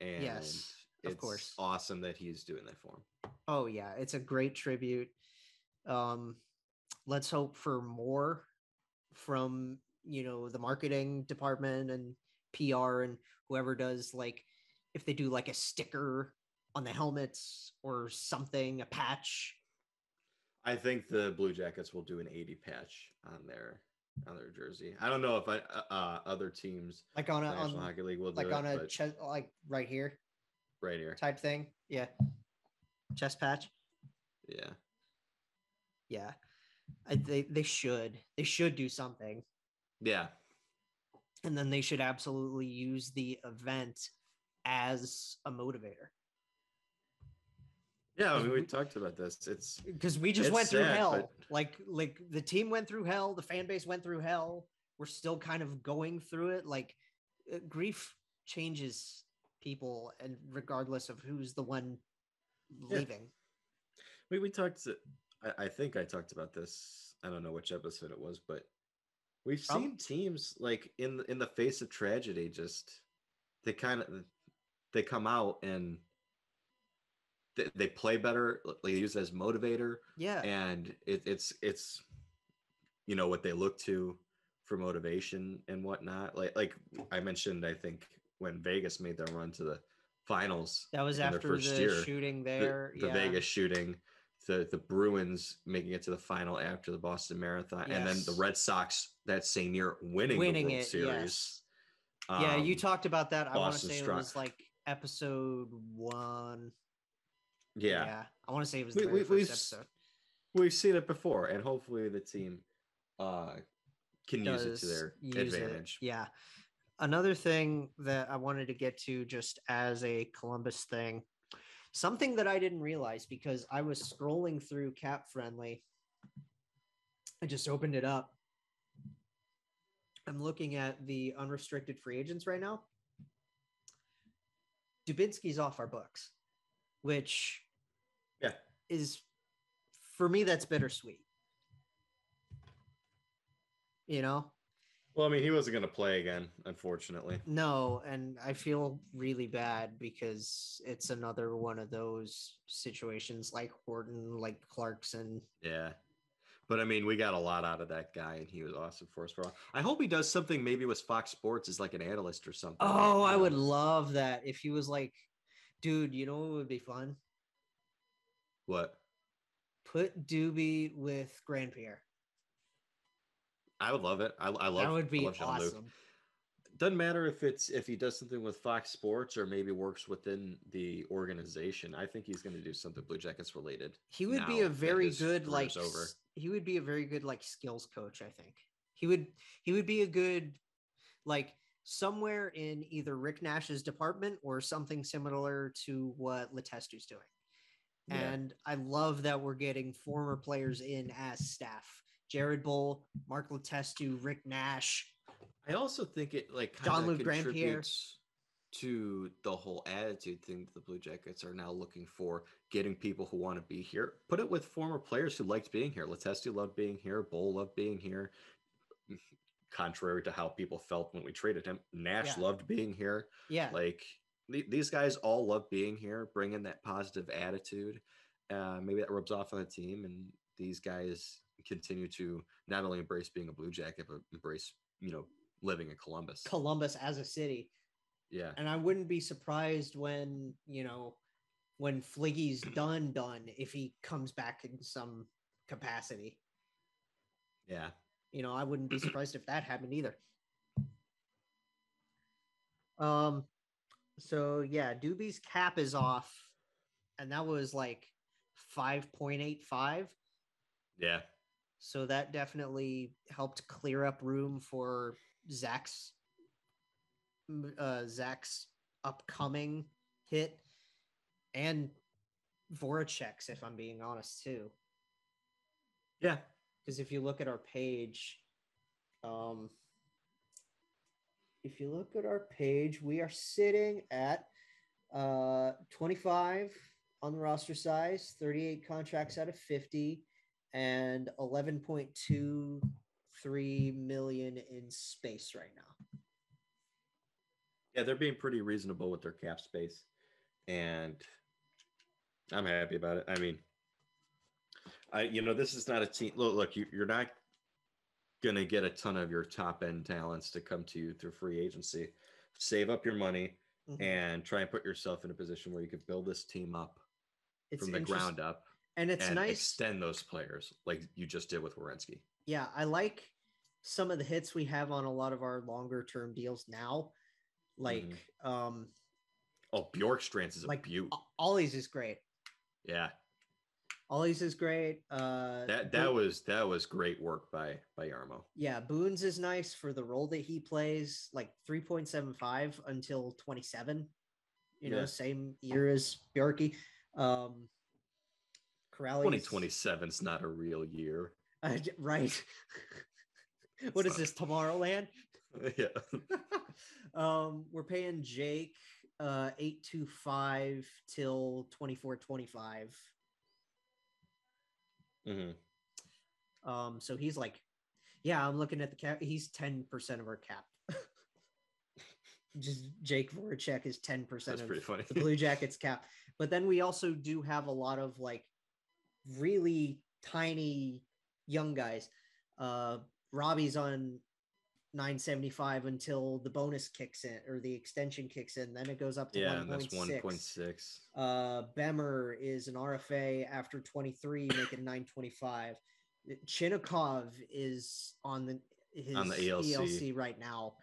S2: And
S3: Yes, of course.
S2: awesome that he's doing that for him.
S3: oh yeah, it's a great tribute. Um, let's hope for more from you know the marketing department and PR and whoever does like if they do like a sticker on the helmets or something, a patch.
S2: I think the Blue Jackets will do an 80 patch on their on their jersey. I don't know if I uh, uh, other teams,
S3: like on a
S2: National
S3: on,
S2: Hockey League, will do
S3: like
S2: it,
S3: on a
S2: but
S3: chest like right here
S2: right here.
S3: type thing. Yeah. Chest patch.
S2: Yeah,
S3: yeah. I, they they should they should do something.
S2: Yeah,
S3: and then they should absolutely use the event as a motivator.
S2: Yeah. I mean, we talked about this. It's
S3: because we just went through
S2: sad,
S3: hell.
S2: but-
S3: like like the team went through hell. The fan base went through hell. We're still kind of going through it. Like uh, grief changes people and regardless of who's the one
S2: Yeah.
S3: leaving
S2: we we talked. I, I think I talked about this. I don't know which episode it was, but we've seen teams like in in the face of tragedy, just they kind of they come out and they, they play better. They use it as motivator.
S3: yeah
S2: and it, it's it's you know what they look to for motivation and whatnot like like i mentioned i think when vegas made their run to the finals
S3: that was
S2: their
S3: after
S2: first
S3: the
S2: year,
S3: shooting
S2: the,
S3: there
S2: the
S3: yeah.
S2: vegas shooting the the bruins making it to the final after the boston marathon and then the red sox that same year winning,
S3: winning
S2: the world
S3: it
S2: series
S3: yes yeah you
S2: Um,
S3: talked about that i want to
S2: Boston
S3: say it was like episode one
S2: yeah, yeah.
S3: i want to say it was
S2: We-
S3: the very
S2: we-
S3: first
S2: we've
S3: episode
S2: we've seen it before and hopefully the team uh can use it to their
S3: use it.
S2: advantage
S3: Yeah. Another thing that I wanted to get to just as a Columbus thing, something that I didn't realize because I was scrolling through Cap Friendly. I just opened it up. I'm looking at the unrestricted free agents right now. Dubinsky's off our books, which
S2: yeah
S3: is for me that's bittersweet. You know?
S2: Well, I mean, he wasn't going to play again, unfortunately.
S3: No, and I feel really bad because it's another one of those situations like Horton, like Clarkson.
S2: Yeah. But I mean, we got a lot out of that guy, and he was awesome for us for. all- I hope he does something maybe with Fox Sports as like an analyst or something.
S3: Oh, I would
S2: um,
S3: love that if he was like, dude, you know what would be fun?
S2: What?
S3: Put Doobie with Grand Pierre.
S2: I would love it. I, I love.
S3: that would be
S2: love Jean-Luc.
S3: awesome.
S2: Doesn't matter if it's if he does something with Fox Sports or maybe works within the organization. I think he's going to do something Blue Jackets related.
S3: He would be a very good like
S2: over.
S3: he would be a very good like skills coach, I think. He would he would be a good like somewhere in either Rick Nash's department or something similar to what Letestu's doing.
S2: Yeah.
S3: And I love that we're getting former players in as staff. Jared Boll, Mark Letestu, Rick Nash.
S2: I also think it like
S3: Jean-Luc
S2: kinda contributes to the whole attitude thing that the Blue Jackets are now looking for, getting people who want to be here. Put it with former players who liked being here. Letestu loved being here. Boll loved being here. Contrary to how people felt when we traded him, Nash
S3: Yeah.
S2: loved being here.
S3: Yeah.
S2: Like the- these guys all love being here, bringing that positive attitude. Uh, maybe that rubs off on the team, and these guys continue to not only embrace being a Blue Jacket, but embrace you know living in Columbus.
S3: Columbus as a city.
S2: Yeah,
S3: And I wouldn't be surprised when, you know, when Fliggy's done, done, if he comes back in some capacity.
S2: yeah.
S3: You know, I wouldn't be surprised if that happened either. Um, so yeah, Doobie's cap is off, and that was like 5.85.
S2: Yeah.
S3: So that definitely helped clear up room for Zach's uh, Zach's upcoming hit and Voracek's, if I'm being honest too.
S2: Yeah.
S3: Because if you look at our page, um, if you look at our page, we are sitting at uh 25 on the roster size, 38 contracts out of 50, and 11.23 million in space right now.
S2: Yeah, they're being pretty reasonable with their cap space. And I'm happy about it. I mean, I you know, this is not a team. Look, look, you, you're not gonna get a ton of your top end talents to come to you through free agency. Save up your money
S3: Mhm.
S2: and try and put yourself in a position where you could build this team up
S3: It's
S2: from the ground up
S3: and it's
S2: and
S3: nice.
S2: extend those players like you just did with Werenski.
S3: yeah, I like some of the hits we have on a lot of our longer term deals now. Like um
S2: Oh, Bjorkstrand is a
S3: Like,
S2: beaut.
S3: O- Ollie's is great.
S2: Yeah,
S3: Ollie's is great. Uh
S2: that
S3: Bo-
S2: that was that was great work by by Jarmo.
S3: yeah, Boone's is nice for the role that he plays, like 3.75 until 27. You know, same year as Bjarki. Um Corrales,
S2: 2027 is not a real year.
S3: Uh, right. what is this, Tomorrowland?
S2: yeah.
S3: um, we're paying Jake uh 825 till 2425.
S2: Mm-hmm.
S3: Um, so he's like, yeah, I'm looking at the cap. He's 10% of our cap. Just Jake Voracek is 10%
S2: That's
S3: of
S2: pretty funny.
S3: the Blue Jackets cap. But then we also do have a lot of like really tiny young guys. Uh Robbie's on 975 until the bonus kicks in or the extension kicks in. Then it goes up to
S2: yeah, and that's
S3: 1.6.
S2: 1.6.
S3: Uh, Bemer is an RFA after 23, making 925. Chinakhov is on the his
S2: On the ELC.
S3: right now.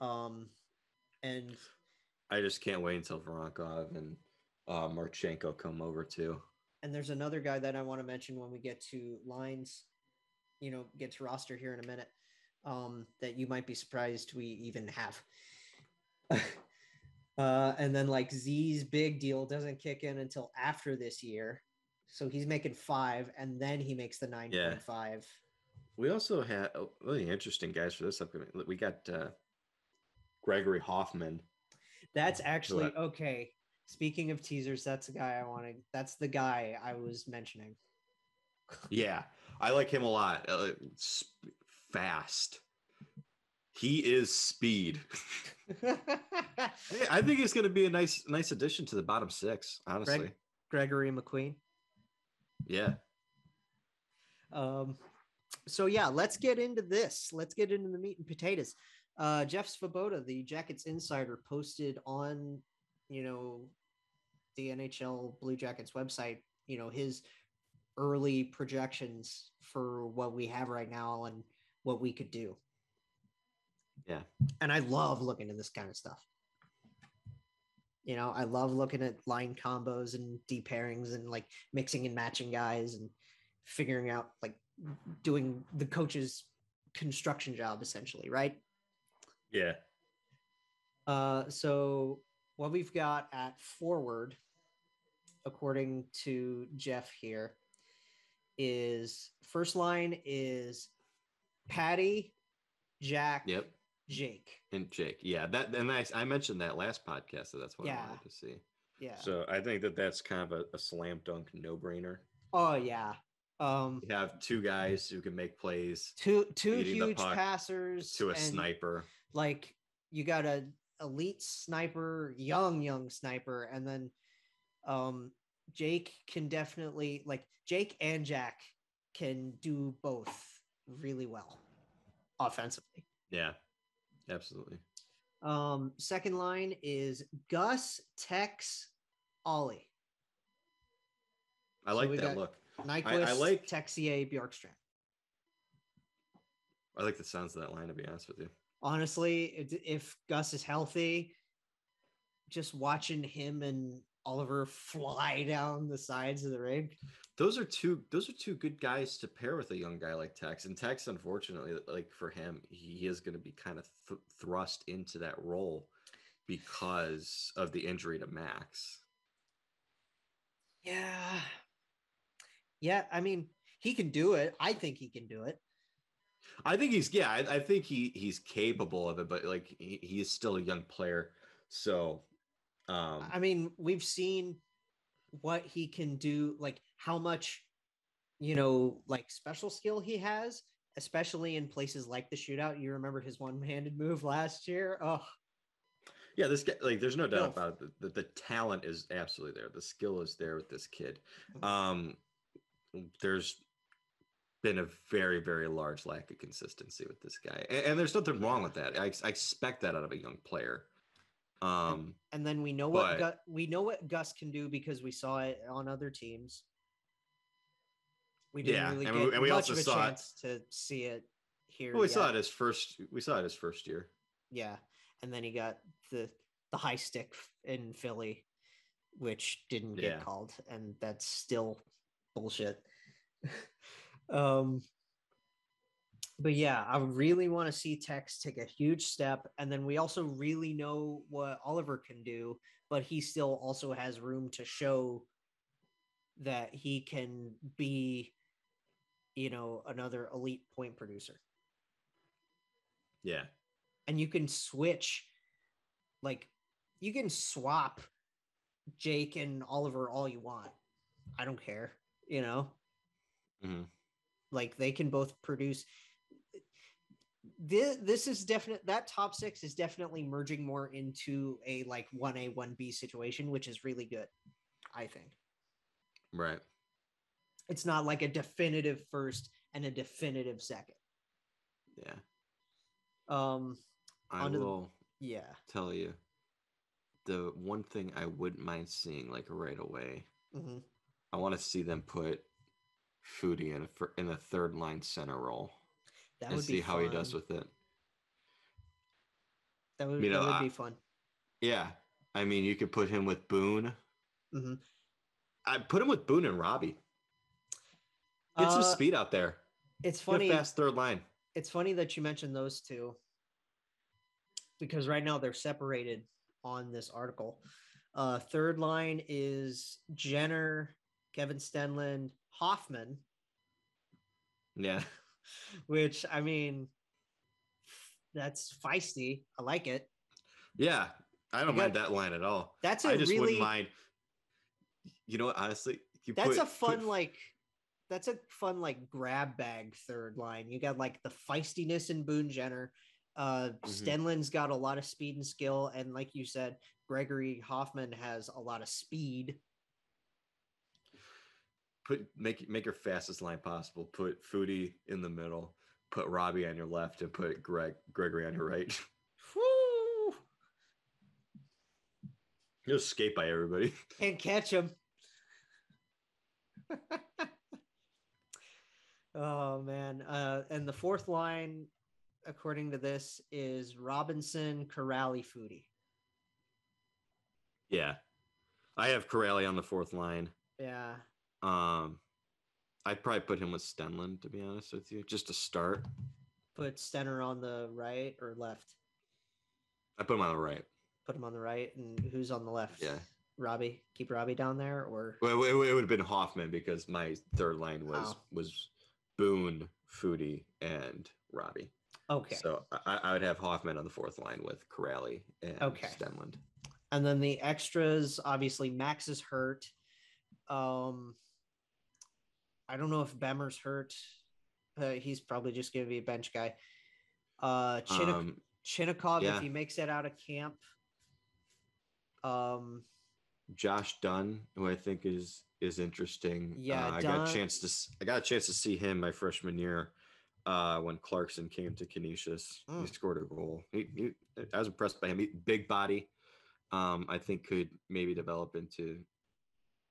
S3: Um, and
S2: I just can't wait until Voronkov and uh, Marchenko come over too.
S3: And there's another guy that I want to mention when we get to lines, you know, get to roster here in a minute. Um, that you might be surprised we even have. uh, and then like Z's big deal doesn't kick in until after this year. So he's making five and then he makes the 9.5.
S2: We also had oh, really interesting guys for this upcoming. We got uh, Gregory Hofmann.
S3: That's actually okay. Speaking of teasers, that's the guy I wanted. That's the guy I was mentioning.
S2: Yeah, I like him a lot. Uh, sp- fast. He is speed. I think he's going to be a nice, nice addition to the bottom six. Honestly,
S3: Greg- Gregory McQueen.
S2: yeah.
S3: Um, so yeah, let's get into this. Let's get into the meat and potatoes. Uh, Jeff Svoboda, the Jackets insider, posted on, you know, the NHL Blue Jackets website, you know, his early projections for what we have right now and what we could do.
S2: Yeah.
S3: And I love looking at this kind of stuff. You know, I love looking at line combos and deep pairings and like mixing and matching guys and figuring out like doing the coach's construction job essentially, right?
S2: Yeah.
S3: Uh, so what we've got at forward, according to Jeff here, is first line is Patty, Jack,
S2: Yep.
S3: Jake.
S2: And Jake. Yeah. That and I, I mentioned that last podcast, so that's what I wanted to see.
S3: Yeah.
S2: So I think that that's kind of a, a slam dunk, no brainer.
S3: oh yeah. Um,
S2: You have two guys who can make plays
S3: two two
S2: the
S3: huge passers
S2: to a sniper.
S3: Like you got a elite sniper, young young sniper, and then um Jake can definitely like Jake and Jack can do both really well offensively.
S2: Yeah. Absolutely.
S3: Um second line is Gus, Tex, Ollie.
S2: I like
S3: we
S2: that look.
S3: Nyquist,
S2: like-
S3: Texier, Bjorkstrand.
S2: I like the sounds of that line, to be honest with you.
S3: honestly, if Gus is healthy, just watching him and Oliver fly down the sides of the ring.
S2: Those are two. Those are two good guys to pair with a young guy like Tex. And Tex, unfortunately, like for him, he is going to be kind of th- thrust into that role because of the injury to Max.
S3: Yeah. Yeah, I mean, he can do it. I think he can do it.
S2: I think he's yeah. I, I think he he's capable of it, but like he, he is still a young player. So, um,
S3: I mean, we've seen what he can do, like how much, you know, like special skill he has, especially in places like the shootout. You remember his one-handed move last year? Oh,
S2: yeah, this guy like there's no doubt about it. The, the, the talent is absolutely there. The skill is there with this kid.
S3: Mhm.
S2: Um, there's been a very very large lack of consistency with this guy, and, and there's nothing wrong with that. I, I expect that out of a young player. Um,
S3: and then we know what
S2: But-
S3: Gu- we know what Gus can do because we saw it on other teams. We didn't
S2: Yeah,
S3: really
S2: and
S3: get
S2: we- and we
S3: much
S2: also
S3: of a
S2: saw it-
S3: chance to see it here.
S2: well, we saw it his first. We saw it his first year.
S3: Yeah, and then he got the the high stick in Philly, which didn't get
S2: Yeah.
S3: called, and that's still bullshit. um, but yeah, I really want to see Tex take a huge step, and then we also really know what Oliver can do, but he still also has room to show that he can be, you know, another elite point producer
S2: Yeah,
S3: and you can switch like you can swap Jake and Oliver all you want. I don't care, you know?
S2: Mhm.
S3: Like they can both produce this, this is definite that top 6 is definitely merging more into a like 1A 1B situation, which is really good, I think.
S2: right.
S3: It's not like a definitive first and a definitive second.
S2: Yeah,
S3: Um
S2: I
S3: Onto the-
S2: will
S3: yeah.
S2: tell you the one thing I wouldn't mind seeing like right away.
S3: mhm.
S2: I want to see them put Foodie in a, in the third line center role
S3: That
S2: and
S3: would
S2: see how he does with it.
S3: that would,
S2: you know,
S3: that would
S2: I-
S3: be fun.
S2: Yeah, I mean, you could put him with Boone.
S3: hmm
S2: I put him with Boone and Robbie. Get some
S3: Uh,
S2: speed out there.
S3: It's
S2: Get a
S3: funny.
S2: fast third line.
S3: It's funny that you mentioned those two because right now they're separated on this article. Uh, third line is Jenner, Kevin Stenlund, Hofmann,
S2: Yeah,
S3: which I mean, that's feisty. I like it.
S2: yeah. I don't
S3: You
S2: mind
S3: got-
S2: that line at all.
S3: That's a
S2: I just
S3: really
S2: wouldn't mind. You know what? Honestly, you
S3: that's
S2: put-
S3: a fun
S2: put-
S3: like that's a fun like grab bag third line. You got like the feistiness in Boone Jenner. Uh
S2: Mhm.
S3: Stenlund's got a lot of speed and skill, and like you said, Gregory Hofmann has a lot of speed.
S2: Put make make your fastest line possible. Put Foodie in the middle. Put Robbie on your left, and put Greg Gregory on your right.
S3: Woo!
S2: You'll escape by everybody.
S3: Can't catch him. oh man. Uh and the fourth line, according to this, is Robinson Kuraly Foodie.
S2: Yeah, I have Kuraly on the fourth line.
S3: Yeah.
S2: Um, I'd probably put him with Stenlund to be honest with you, just to start.
S3: Put Stenner on the right or left.
S2: I put him on the right.
S3: Put him on the right, and who's on the left?
S2: Yeah.
S3: Robbie. Keep Robbie down there, or
S2: Well, it, would have been Hofmann because my third line was
S3: Oh.
S2: was Boone, Foodie, and Robbie.
S3: okay.
S2: So I, I would have Hoffman on the fourth line with Kuraly and
S3: Okay.
S2: Stenlund.
S3: and then the extras obviously max is hurt um i don't know if bemmer's hurt uh, he's probably just gonna be a bench guy uh Chinnik-
S2: Um,
S3: Chinakhov
S2: yeah.
S3: if he makes it out of camp um
S2: Josh Dunne, who I think is is interesting.
S3: Yeah,
S2: uh, I got a chance to I got a chance to see him my freshman year uh, when Clarkson came to Canisius. He
S3: Mm.
S2: scored a goal. He, he, I was impressed by him. He, big body. Um, I think could maybe develop into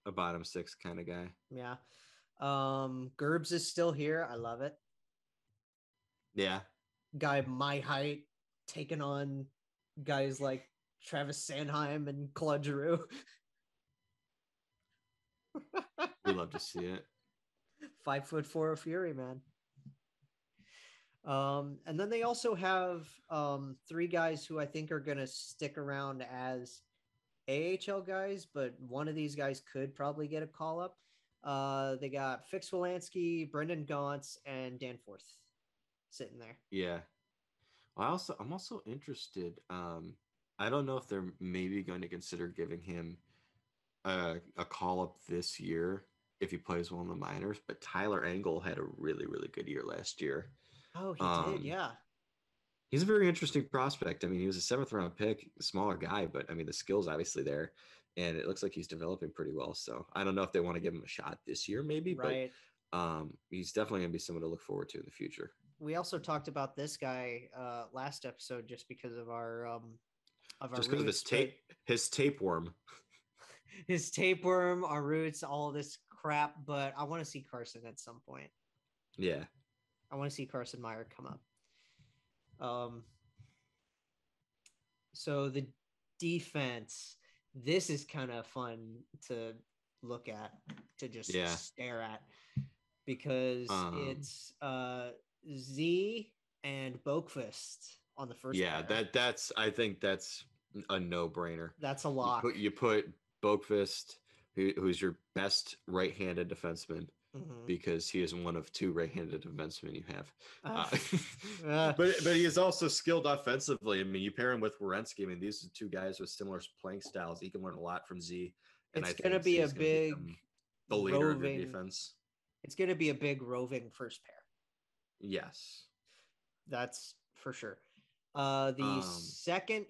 S2: a bottom six kind of guy.
S3: yeah um gerbs is still here i love it
S2: Yeah,
S3: guy my height taking on guys like travis sanheim and claude giroux
S2: We love to see it.
S3: Five foot four of Fury, man. Um, and then they also have um, three guys who I think are going to stick around as AHL guys, but one of these guys could probably get a call up. Uh, they got Fix-Wolansky, Brendan Gaunce, and Danforth sitting there.
S2: Yeah. I also I'm also interested. Um, I don't know if they're maybe going to consider giving him a, a call up this year if he plays well in the minors, but Tyler Angle had a really, really good year last year.
S3: Oh, he
S2: Um,
S3: did, yeah.
S2: He's a very interesting prospect. I mean, he was a seventh round pick, smaller guy, but I mean, the skill's obviously there, and it looks like he's developing pretty well. So I don't know if they want to give him a shot this year, maybe,
S3: Right.
S2: but um, he's definitely going to be someone to look forward to in the future.
S3: We also talked about this guy uh, last episode just because of our um, of our
S2: Just because of his tape, his tapeworm.
S3: his tapeworm, our roots, all this crap. But I want to see Carson at some point.
S2: Yeah.
S3: I want to see Carson Meyer come up. Um, so the defense, this is kind of fun to look at, to just
S2: Yeah.
S3: stare at, because
S2: Um,
S3: it's uh, Z and Boqvist on the first.
S2: yeah,
S3: pair.
S2: that that's I think that's a no brainer.
S3: that's a
S2: You
S3: lock.
S2: put, you put Boqvist, who, who's your best right-handed defenseman,
S3: Mhm.
S2: because he is one of two right-handed defensemen you have.
S3: Uh,
S2: Uh,
S3: uh,
S2: but but he is also skilled offensively. I mean, you pair him with Werenski. I mean, these are two guys with similar playing styles. He can learn a lot from Z.
S3: And It's
S2: I
S3: gonna
S2: think
S3: be a
S2: gonna
S3: big
S2: the leader of
S3: roving-
S2: your defense.
S3: it's going to be a big roving first pair.
S2: Yes.
S3: That's for sure. Uh, the
S2: Um,
S3: second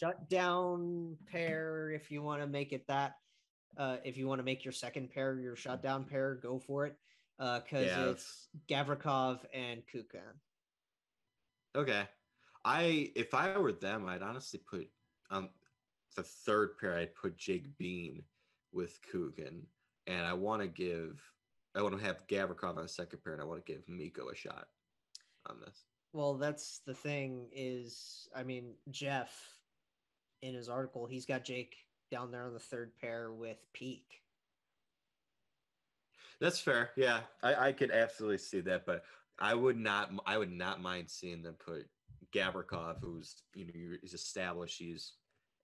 S3: shutdown pair, if you want to make it that, uh, if you want to make your second pair your shutdown pair, go for it. Uh, because
S2: Yeah,
S3: it's Gavrikov and Kukan.
S2: Okay. I if I were them, I'd honestly put um the third pair. I'd put Jake Bean with Kukan, and I want to give. I want to have Gavrikov on the second pair, and I want to give Mikko a shot on this.
S3: Well, that's the thing is, I mean, Jeff in his article, he's got Jake down there on the third pair with Peeke.
S2: That's fair. Yeah, I, I could absolutely see that, but I would not. I would not mind seeing them put Gavrikov, who's you know he's established. He's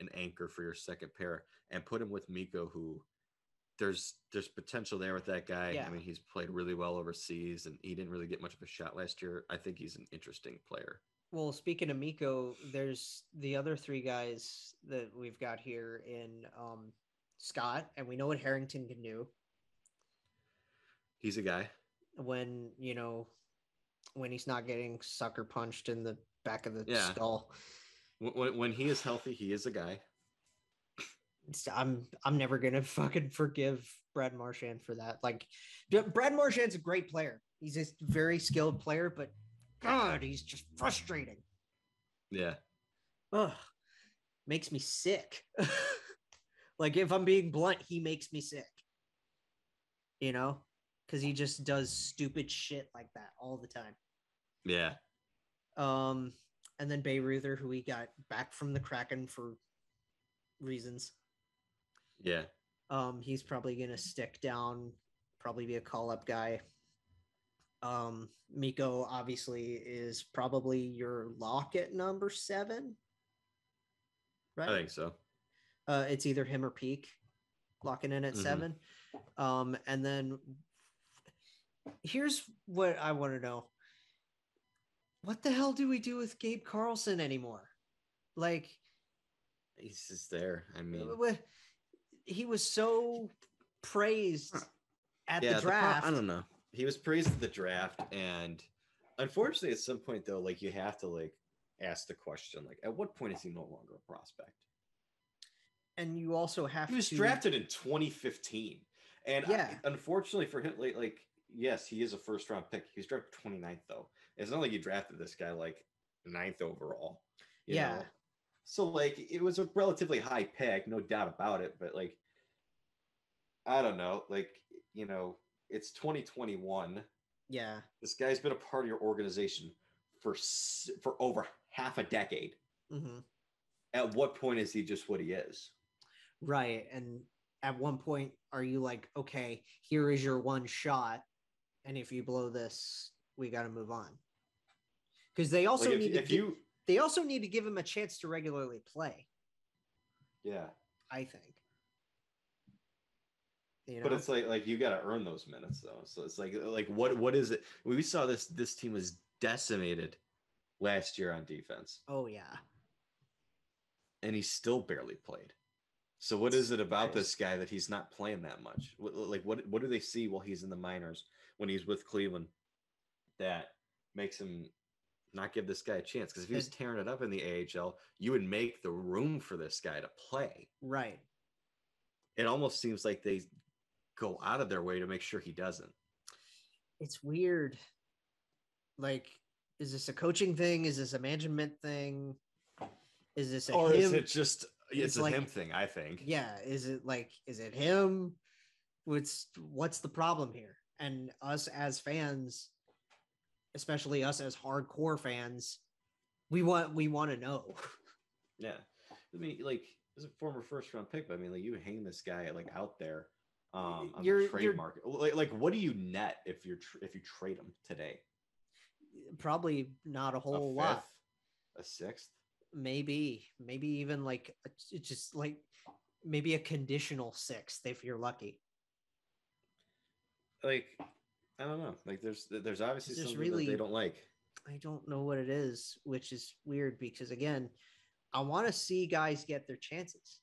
S2: an anchor for your second pair, and put him with Mikko, who there's there's potential there with that guy.
S3: Yeah.
S2: I mean, he's played really well overseas, and he didn't really get much of a shot last year. I think he's an interesting player.
S3: Well, speaking of Mikko, there's the other three guys that we've got here in um, Scott, and we know what Harrington can do
S2: He's a guy.
S3: when you know when he's not getting sucker punched in the back of the
S2: Yeah.
S3: skull.
S2: When, when, he is healthy, he is a guy.
S3: I'm I'm never gonna fucking forgive Brad Marchand for that. Like, Brad Marchand's a great player. He's a very skilled player, but God, he's just frustrating.
S2: Yeah.
S3: Ugh, makes me sick. like if I'm being blunt, he makes me sick. You know, because he just does stupid shit like that all the time.
S2: Yeah.
S3: Um, and then Bayreuther, who we got back from the Kraken for reasons.
S2: Yeah.
S3: Um, he's probably gonna stick down, probably be a call up guy. Um, Mikko obviously is probably your lock at number seven. Right.
S2: I think so.
S3: Uh, it's either him or Peeke locking in at
S2: Mhm.
S3: seven. Um, and then here's what I want to know. What the hell do we do with Gabe Carlsson anymore? Like,
S2: He's just there. I mean,
S3: he was so praised at the
S2: pro-
S3: draft.
S2: I don't know. He was praised at the draft, and unfortunately, at some point though, like you have to like ask the question, like, at what point is he no longer a prospect?
S3: and you also have
S2: He was
S3: to
S2: drafted in 2015, and I-
S3: Yeah.
S2: unfortunately for him, like, like yes, he is a first round pick. He was drafted 29th though. It's not like you drafted this guy like ninth overall. you
S3: Yeah.
S2: know? So like it was a relatively high pick, no doubt about it. But like, I don't know, like you know, it's 2021.
S3: Yeah.
S2: This guy's been a part of your organization for for over half a decade.
S3: hmm
S2: At what point is he just what he is?
S3: Right. And at one point are you like, okay, here is your one shot, and if you blow this, we got to move on? Because they also
S2: Like, if,
S3: need to
S2: if
S3: gi-
S2: you,
S3: they also need to give him a chance to regularly play.
S2: yeah,
S3: I think. You know?
S2: but it's like like you got to earn those minutes though. So it's like like what what is it? We saw this this team was decimated last year on defense,
S3: oh yeah,
S2: and he still barely played. So what is it about this guy that he's not playing that much? Like what what do they see while he's in the minors when he's with Cleveland that makes him not give this guy a chance? Because if he was
S3: tearing
S2: tearing it up in the AHL, you would make the room for this guy to play.
S3: right.
S2: It almost seems like they go out of their way to make sure he doesn't.
S3: It's weird. Like, is this a coaching thing? Is this a management thing? Is this a
S2: or
S3: him?
S2: is it just it's,
S3: It's
S2: a
S3: like-
S2: him thing? I think.
S3: yeah is it like is it him what's what's the problem here and us as fans especially us as hardcore fans we want we want to know
S2: Yeah. I mean, like, as a former first round pick, but I mean, like, you hang this guy like out there um, on
S3: You're-
S2: the trade
S3: you're-
S2: market. Like, like, what do you net if you're tr- if you trade them today?
S3: probably not a
S2: A
S3: whole
S2: fifth,
S3: lot
S2: a sixth.
S3: maybe maybe even like it's just like maybe a conditional sixth if you're lucky
S2: Like, I don't know. Like, there's there's obviously something that they don't like.
S3: i don't know what it is which is weird because again i want to see guys get their chances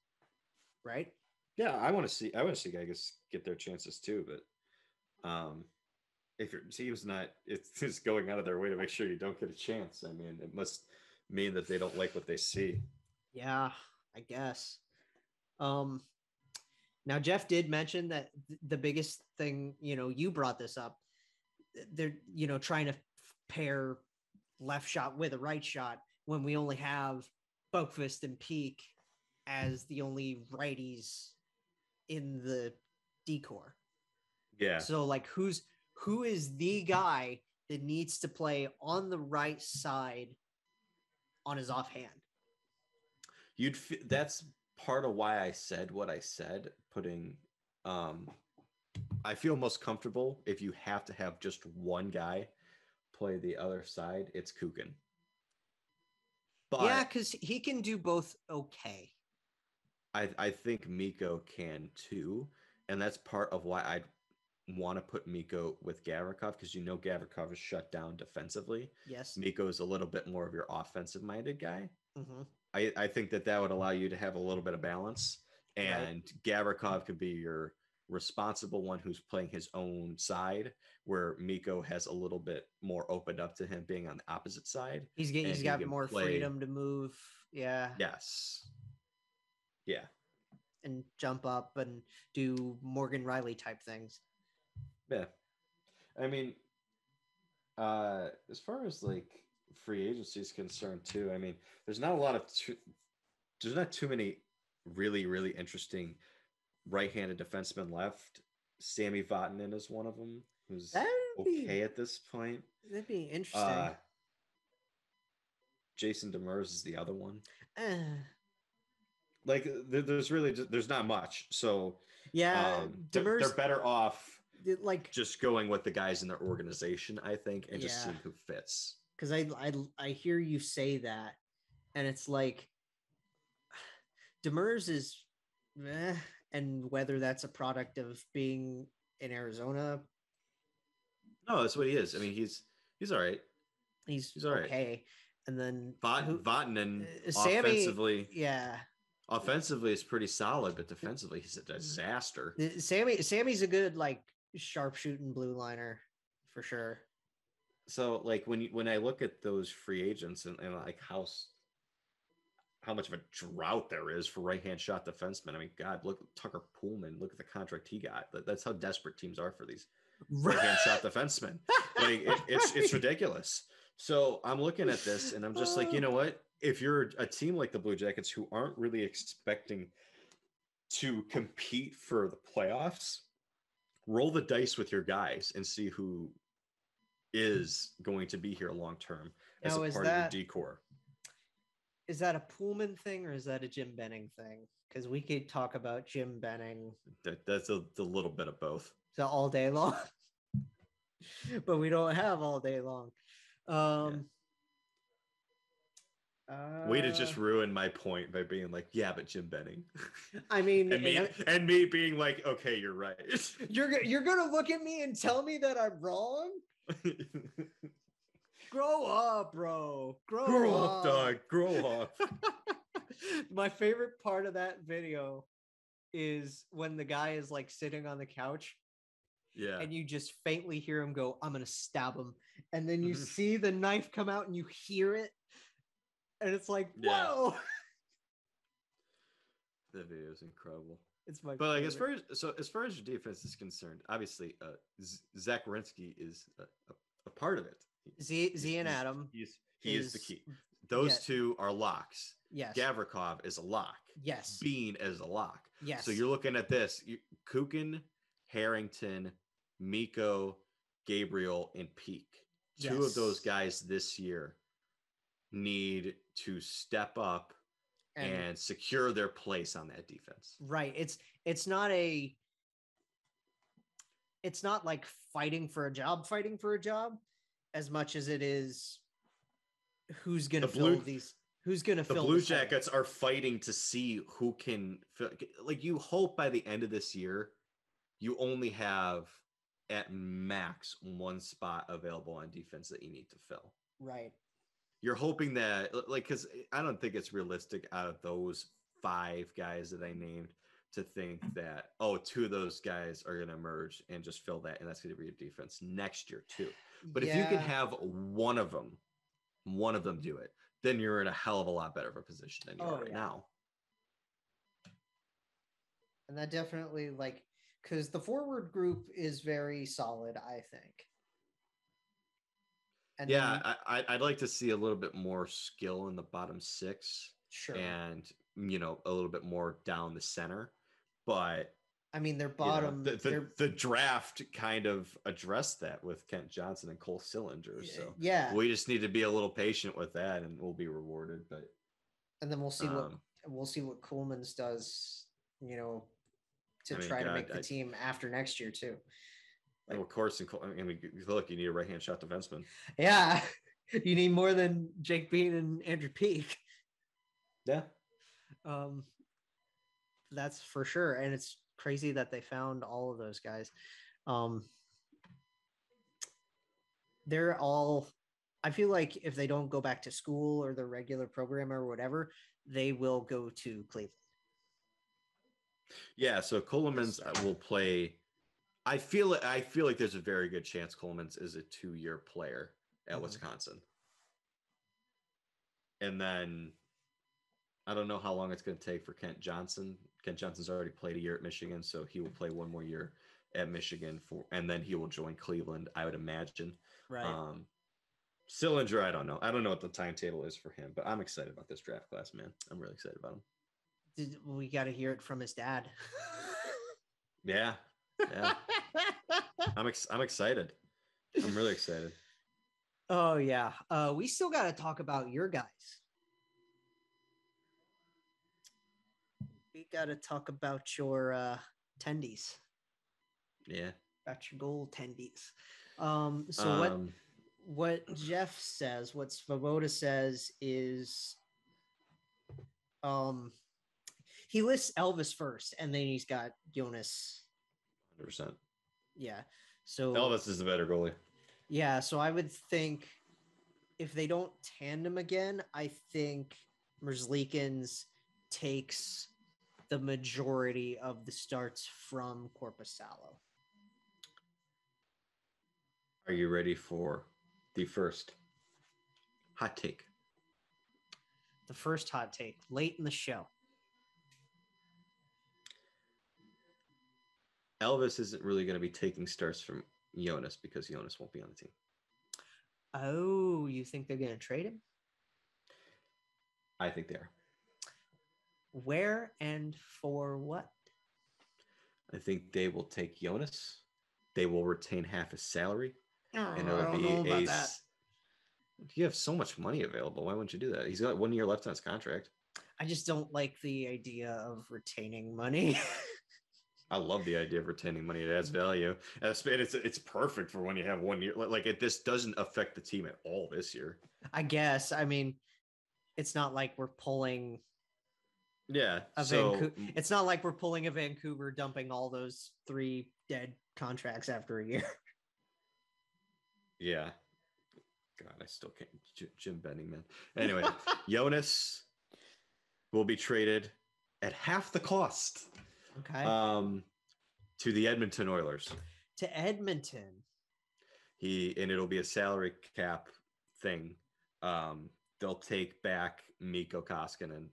S3: right
S2: Yeah, I want to see. I want to see guys get their chances too. But um, if your team's not, it's just going out of their way to make sure you don't get a chance. I mean, it must mean that they don't like what they see.
S3: Yeah, I guess. Um now Jeff did mention that th- the biggest thing, you know, you brought this up. They're, you know, trying to pair left shot with a right shot when we only have Boqvist and Peeke as the only righties in the decor.
S2: Yeah.
S3: So like who's who is the guy that needs to play on the right side on his offhand?
S2: you'd f- that's part of why I said what I said putting um I feel most comfortable if you have to have just one guy play the other side it's Kukan. But
S3: yeah, because he can do both okay.
S2: I I think Mikko can too and that's part of why I want to put Mikko with Gavrikov because you know Gavrikov is shut down defensively.
S3: Yes.
S2: Mikko is a little bit more of your offensive minded guy.
S3: hmm
S2: I, I think that that would allow you to have a little bit of balance,
S3: Right.
S2: and Gavrikov could be your responsible one who's playing his own side, where Mikko has a little bit more opened up to him being on the opposite side.
S3: He's
S2: getting,
S3: he's
S2: he
S3: got more
S2: play-
S3: freedom to move. Yeah.
S2: Yes. Yeah.
S3: And jump up and do Morgan Rielly type things.
S2: Yeah. I mean, uh, as far as like free agency is concerned, too, I mean, there's not a lot of, too, there's not too many really, really interesting right-handed defensemen left. Sami Vatanen is one of them, who's
S3: That'd be,
S2: okay at this point.
S3: that'd be interesting.
S2: Uh, Jason Demers is the other one.
S3: Eh.
S2: Like, there's really just, there's not much. So
S3: yeah,
S2: um, they're, they're better off
S3: like
S2: just going with the guys in their organization, I think, and just
S3: Yeah.
S2: seeing who fits.
S3: because I, I I hear you say that, and it's like Demers is, eh, and whether that's a product of being in Arizona,
S2: No, that's what he is. I mean, he's he's all right.
S3: he's,
S2: He's all right.
S3: okay. And then
S2: Vot,
S3: who-
S2: Vatanen
S3: Sammy-
S2: offensively,
S3: yeah,
S2: offensively is pretty solid, but defensively he's a disaster.
S3: Uh, Sammy Sammy's a good like sharpshooting blue liner for sure.
S2: So, like when you when I look at those free agents and, and like how how much of a drought there is for right hand shot defensemen. I mean, God, look at Tucker Poolman. Look at the contract he got. That's how desperate teams are for these right hand shot defensemen. like it, it's it's ridiculous. So I'm looking at this and I'm just like, you know what? If you're a team like the Blue Jackets who aren't really expecting to compete for the playoffs, roll the dice with your guys and see who is going to be here long term as
S3: Now,
S2: a part
S3: that-
S2: of your decor.
S3: is that a Poolman thing or is that a Jim Benning thing? Because we could talk about Jim Benning
S2: That, that's a, a little bit of both.
S3: so all day long, but we don't have all day long. Um,
S2: Way to just
S3: uh,
S2: ruin my point by being like, yeah, but Jim Benning.
S3: I mean,
S2: and me
S3: and-
S2: and me being like, okay, you're right.
S3: you're you're gonna look at me and tell me that I'm wrong. Grow up, bro. Grow,
S2: Grow up, dog. Grow up.
S3: My favorite part of that video is when the guy is like sitting on the couch
S2: Yeah.
S3: and you just faintly hear him go, I'm gonna stab him. And then you see the knife come out and you hear it. And it's like,
S2: Yeah.
S3: whoa.
S2: That video is incredible.
S3: It's my
S2: But like as far as so as far as your defense is concerned, obviously uh Z- Zach Werenski is a, a, a part of it.
S3: Z Z and Adam.
S2: He's he is, the key. Those
S3: yeah.
S2: two are locks.
S3: Yes.
S2: Gavrikov is a lock.
S3: Yes.
S2: Bean is a lock.
S3: Yes.
S2: So you're looking at this: you, Kukan, Harrington, Mikko, Gabriel, and Peeke. Two of those guys this year need to step up
S3: and
S2: and secure their place on that defense.
S3: right it's it's not a it's not like fighting for a job fighting for a job as much as it is who's gonna
S2: The
S3: fill
S2: Blue-
S3: these who's gonna fill The Blue.
S2: Jackets are fighting to see who can fill. Like you hope by the end of this year, you only have at max one spot available on defense that you need to fill.
S3: right
S2: you're hoping that like because i don't think it's realistic out of those five guys that i named to think mm-hmm. that oh two of those guys are going to emerge and just fill that and that's going to be your defense next year too. But if you can have one of them one of them do it then you're in a hell of a lot better of a position than you
S3: Oh,
S2: are right
S3: yeah.
S2: now.
S3: And that definitely like because the forward group is very solid i think and
S2: yeah
S3: then-
S2: I, I- i'd like to see a little bit more skill in the bottom six
S3: sure
S2: and you know a little bit more down the center but
S3: i mean their
S2: you know,
S3: bottom
S2: the, the, the draft kind of addressed that with Kent Johnson and Cole Sillinger. So
S3: yeah
S2: we just need to be a little patient with that and we'll be rewarded. But
S3: and then we'll see what
S2: um,
S3: we'll see what Ceulemans does, you know, to
S2: I mean,
S3: try to make the
S2: I-
S3: team after next year too.
S2: And of course, and I mean, look, you need a right hand shot defenseman.
S3: Yeah, you need more than Jake Bean and Andrew Peeke.
S2: Yeah.
S3: Um, that's for sure, and it's crazy that they found all of those guys. Um, they're all. I feel like if they don't go back to school or their regular program or whatever, they will go to Cleveland.
S2: Yeah. So Ceulemans will play. I feel I feel like there's a very good chance Ceulemans is a two year player at
S3: Mhm.
S2: Wisconsin. And then I don't know how long it's going to take for Kent Johnson. Kent Johnson's already played a year at Michigan, so he will play one more year at Michigan for, and then he will join Cleveland. I would imagine.
S3: Right.
S2: Um, Sillinger, I don't know. I don't know what the timetable is for him, but I'm excited about this draft class, man. I'm really excited about him.
S3: Did, we got to hear it from his dad.
S2: Yeah, yeah. I'm ex- I'm excited. I'm really excited.
S3: oh yeah. Uh, we still got to talk about your guys. We got to talk about your uh, tendies,
S2: Yeah.
S3: about your goal tendies. Um, so what
S2: Um,
S3: what Jeff says, what Svoboda says is, um, he lists Elvis first, and then he's got Jonas.
S2: 100%.
S3: Yeah. So
S2: Elvis is the better goalie.
S3: Yeah, so I would think if they don't tandem again, I think Merzlikins takes the majority of the starts from Korpisalo.
S2: Are you ready for the first hot take?
S3: The first hot take late in the show.
S2: Elvis isn't really going to be taking starts from Jonas because Jonas won't be on the team.
S3: Oh, you think they're going to trade him?
S2: I think they are.
S3: Where and for what?
S2: I think they will take Jonas. They will retain half his salary, oh,
S3: and
S2: it'll
S3: don't
S2: be
S3: know
S2: a
S3: that.
S2: You have so much money available. Why wouldn't you do that? He's got one year left on his contract.
S3: I just don't like the idea of retaining money.
S2: I love the idea of retaining money. It adds mm-hmm. value. And it's it's, perfect for when you have one year. Like it, this doesn't affect the team at all this year.
S3: I guess. I mean, it's not like we're pulling
S2: Yeah.
S3: a
S2: so
S3: Vancouver. Mm. It's not like we're pulling a Vancouver, dumping all those three dead contracts after a year.
S2: yeah. God, I still can't. J- Jim Benning, man. Anyway, Jonas will be traded at half the cost
S3: Okay.
S2: um, to the Edmonton Oilers.
S3: to Edmonton.
S2: He and it'll be a salary cap thing. Um, they'll take back Mikko Koskinen,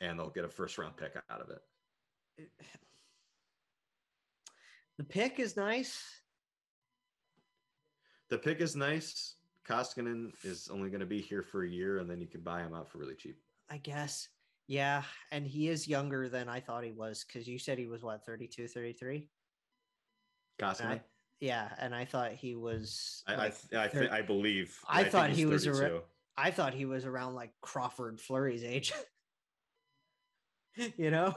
S2: and they'll get a first round pick out of it.
S3: The pick is nice.
S2: The pick is nice. Koskinen is only going to be here for a year, and then you can buy him out for really cheap.
S3: I guess. Yeah. And he is younger than I thought he was because you said he was what, 32, 33?
S2: Koskinen,
S3: I- Yeah. And I thought he was.
S2: I I,
S3: like,
S2: I, I, th- I believe.
S3: I
S2: think
S3: thought he was a re-
S2: 32.
S3: I thought he was around like Crawford Fleury's age. you know?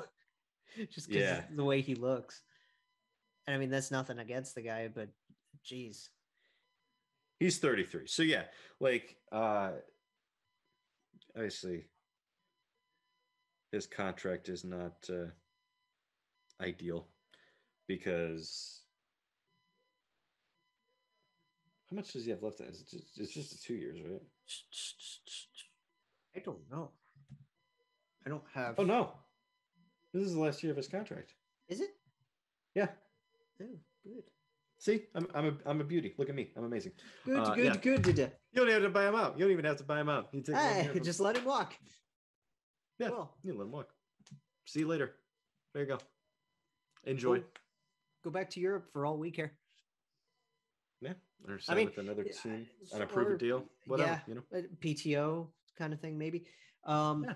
S3: Just because
S2: Yeah.
S3: the way he looks. And I mean, that's nothing against the guy, but geez.
S2: He's 33. So yeah, like uh obviously his contract is not uh ideal because how much does he have left? It's just, it's just two years, right?
S3: I don't know. I don't have.
S2: Oh no, this is the last year of his contract.
S3: Is it?
S2: Yeah.
S3: Oh, good.
S2: See, I'm I'm a I'm a beauty. Look at me, I'm amazing.
S3: Good,
S2: Uh,
S3: good,
S2: yeah.
S3: good. Did
S2: You don't have to buy him out. You don't even have to buy him out. You take
S3: Hey, just let him walk.
S2: Yeah,
S3: Cool.
S2: you let him walk. See you later. There you go. Enjoy.
S3: Cool. Go back to Europe for all we care.
S2: Yeah, or sign
S3: mean,
S2: with another team approve a deal, whatever.
S3: yeah.
S2: You know,
S3: Uh, PTO kind of thing, maybe. Um,
S2: Yeah.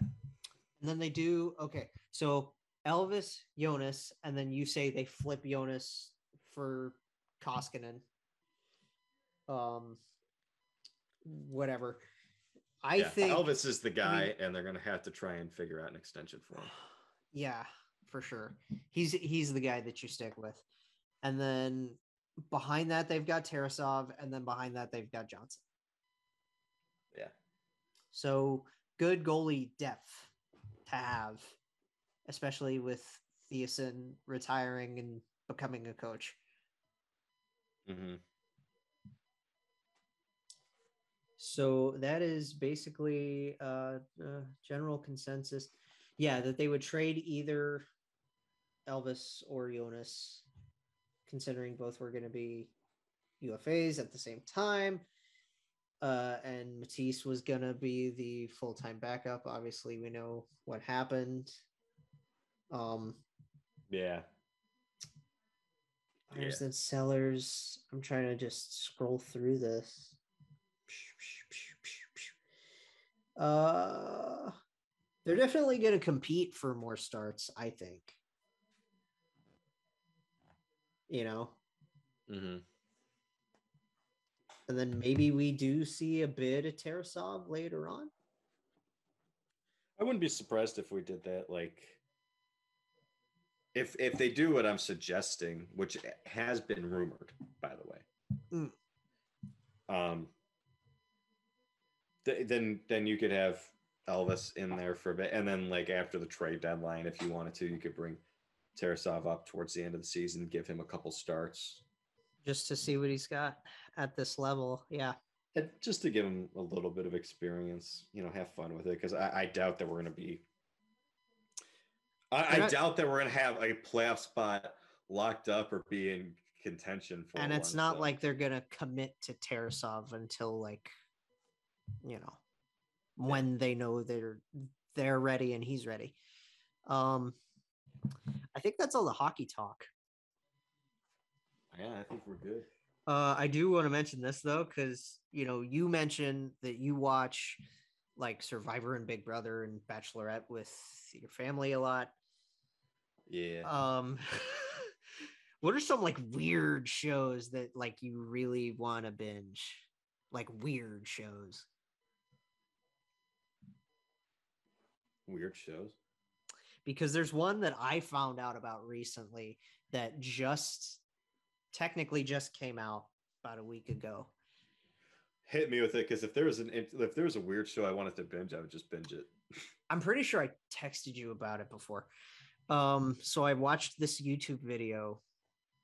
S3: And then they do okay. So Elvis, Joonas, and then you say they flip Joonas for Koskinen. Um, whatever. I
S2: yeah,
S3: think
S2: Elvis is the guy,
S3: mean-
S2: and they're gonna have to try and figure out an extension for him.
S3: Yeah, for sure. He's he's the guy that you stick with. And then behind that they've got Tarasov, and then behind that they've got Johnson.
S2: Yeah,
S3: So good goalie depth to have, especially with Thiessen retiring and becoming a coach.
S2: hmm
S3: So that is basically uh, uh general consensus. Yeah, that they would trade either Elvis or Joonas, considering both were going to be UFAs at the same time. Uh, and Matiss was going to be the full time backup. Obviously, we know what happened. Um,
S2: yeah.
S3: Buyers and sellers. I'm trying to just scroll through this. Uh, they're definitely going to compete for more starts. I think. You know,
S2: Mm-hmm.
S3: and then maybe we do see a bit of Tarasov later on.
S2: I wouldn't be surprised if we did that. Like, if if they do what I'm suggesting, which has been rumored, by the way,
S3: Mm.
S2: um, th- then then you could have Elvis in there for a bit, and then like after the trade deadline, if you wanted to, you could bring Tarasov up towards the end of the season, give him a couple starts,
S3: Just to see what he's got at this level. Yeah.
S2: and just to give him a little bit of experience. You know, have fun with it because I, I doubt that we're going to be. I, I
S3: I-
S2: doubt that we're going to have a playoff spot locked up or be in contention for.
S3: and it's
S2: one,
S3: not
S2: so-
S3: like they're gonna commit to Tarasov until like, you know, when they know they're they're ready and he's ready. Um, I think that's all the hockey talk.
S2: Yeah, I think we're good.
S3: Uh, I do want to mention this though, because you know you mentioned that you watch like Survivor and Big Brother and Bachelorette with your family a lot.
S2: Yeah.
S3: Um, what are some like weird shows that like you really want to binge? like weird shows.
S2: Weird shows.
S3: Because there's one that I found out about recently that just technically just came out about a week ago.
S2: Hit me with it because if there was an if there was a weird show I wanted to binge, I would just binge it.
S3: I'm pretty sure I texted you about it before. Um, so I watched this YouTube video.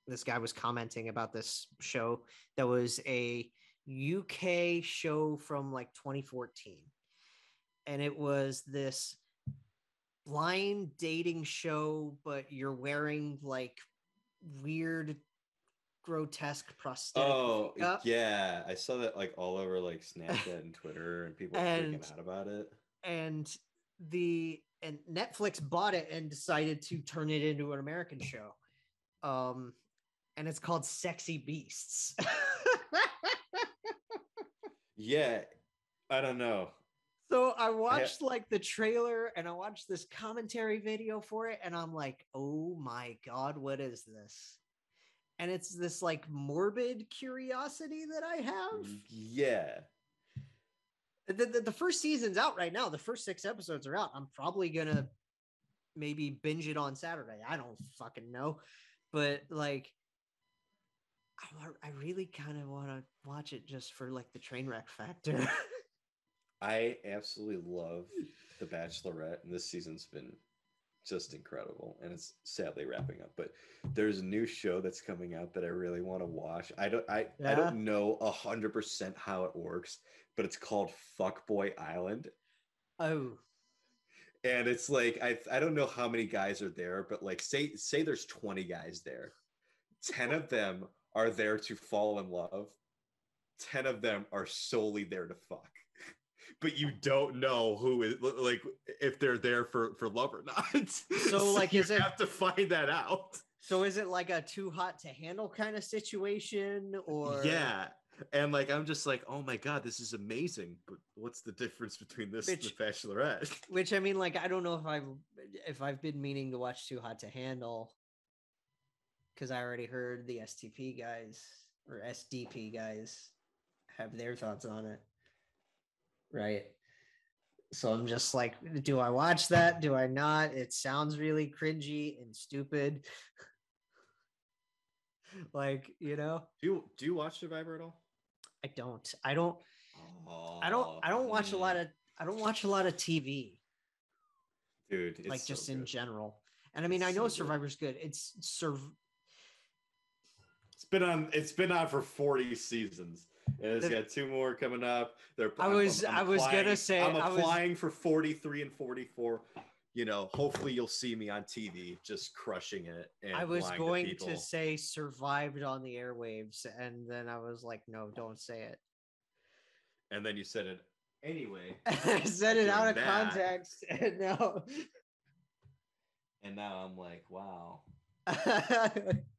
S3: This guy was commenting about this show that was a UK show from like 2014. And it was this blind dating show, but you're wearing like weird, grotesque prosthetic.
S2: Oh
S3: makeup.
S2: yeah, I saw that like all over like Snapchat and Twitter, and people were
S3: And-
S2: freaking out about it.
S3: and the and Netflix bought it and decided to turn it into an American show. Um and it's called Sexy Beasts.
S2: Yeah, I don't know.
S3: So I watched like the trailer and I watched this commentary video for it and I'm like, "Oh my god, what is this?" And it's this like morbid curiosity that I have.
S2: Mm, yeah,
S3: the, the, the first season's out right now. The first six episodes are out. I'm probably gonna maybe binge it on Saturday. I don't fucking know, but like, I, I really kind of want to watch it just for like the train wreck factor.
S2: I absolutely love hmm. The Bachelorette, and this season's been just incredible. And it's sadly wrapping up. But there's a new show that's coming out that I really want to watch. I don't I, I don't know a hundred percent how it works, but it's called Fuckboy Island.
S3: oh,
S2: And it's like I I don't know how many guys are there, but like say say there's 20 guys there. 10 of them are there to fall in love. 10 of them are solely there to fuck. But you don't know who is like if they're there for for love or not.
S3: So, like,
S2: you
S3: is it-
S2: have to find that out?
S3: so is it like a too hot to handle kind of situation, or
S2: Yeah. And like I'm just like, oh my god, this is amazing. But what's the difference between this and
S3: Which-
S2: the Bachelorette?
S3: Which I mean, like, I don't know if I've if I've been meaning to watch Too Hot to Handle because I already heard the STP guys or SDP guys have their thoughts on it. Right. So I'm just like, do I watch that? Do I not? It sounds really cringy and stupid. like, you know,
S2: Do you do you watch Survivor at all?
S3: I don't. I don't I don't I don't watch a lot of I don't watch a lot of TV.
S2: dude. It's
S3: like
S2: so
S3: just in general. And I mean,
S2: It's
S3: I know
S2: so.
S3: Survivor's good. It's serv
S2: It's been on. It's been on for forty seasons. And it's
S3: The-
S2: got two more coming up. They're.
S3: I was- I was gonna say,
S2: I'm
S3: I was-
S2: applying for forty-three and forty-four. You know, hopefully you'll see me on TV just crushing it. And
S3: I was going
S2: people.
S3: to say survived on the airwaves, and then I was like, no, don't say it.
S2: and then you said it anyway.
S3: I said it out of
S2: that.
S3: context, and no.
S2: And now I'm like, wow.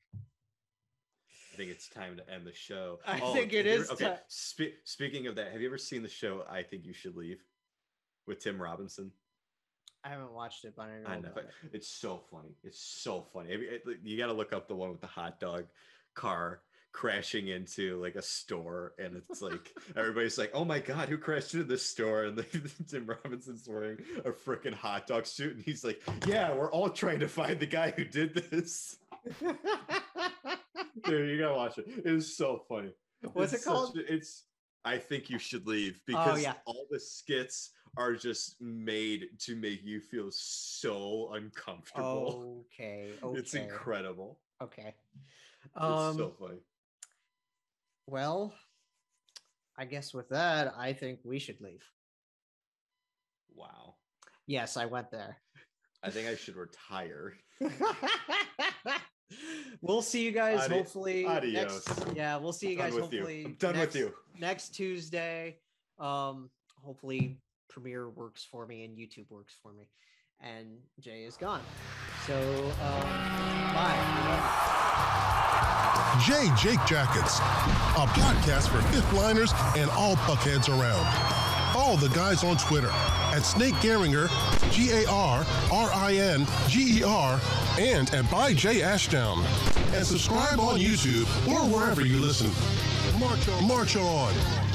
S3: I
S2: think it's time to end the show.
S3: I
S2: Oh,
S3: think it is
S2: Okay. spe- speaking of that, have you ever seen the show I Think You Should Leave with Tim Robinson?
S3: I haven't watched it, but I know.
S2: I know.
S3: it.
S2: It's so funny. It's so funny. You, it- you got to look up the one with the hot dog car crashing into like a store, and it's like everybody's like, "Oh my god, who crashed into this store?" And like, Tim Robinson's wearing a freaking hot dog suit, and he's like, "Yeah, we're all trying to find the guy who did this." Dude, you gotta watch it. It is so funny.
S3: What's
S2: It's
S3: it called?
S2: such it's. I think you should leave because
S3: yeah.
S2: all the skits are just made to make you feel so uncomfortable.
S3: okay. Okay.
S2: It's incredible.
S3: Okay.
S2: It's
S3: Um.
S2: so funny.
S3: Well, I guess with that, I think we should leave.
S2: Wow.
S3: Yes, I went there.
S2: I think I should retire.
S3: we'll see you guys
S2: Adi-
S3: hopefully next,
S2: adios.
S3: yeah we'll see you
S2: Done
S3: guys
S2: with you.
S3: hopefully
S2: I'm done
S3: next,
S2: with you.
S3: next tuesday um hopefully premiere works for me and youtube works for me and jay is gone so um bye
S1: Jay Jake Jackets, a podcast for fifth liners and all puckheads around. Follow the guys on Twitter at Snake Garringer, G A R R I N G E R, and at By Jay Ashdown. And subscribe on YouTube or wherever you listen. March on. March on.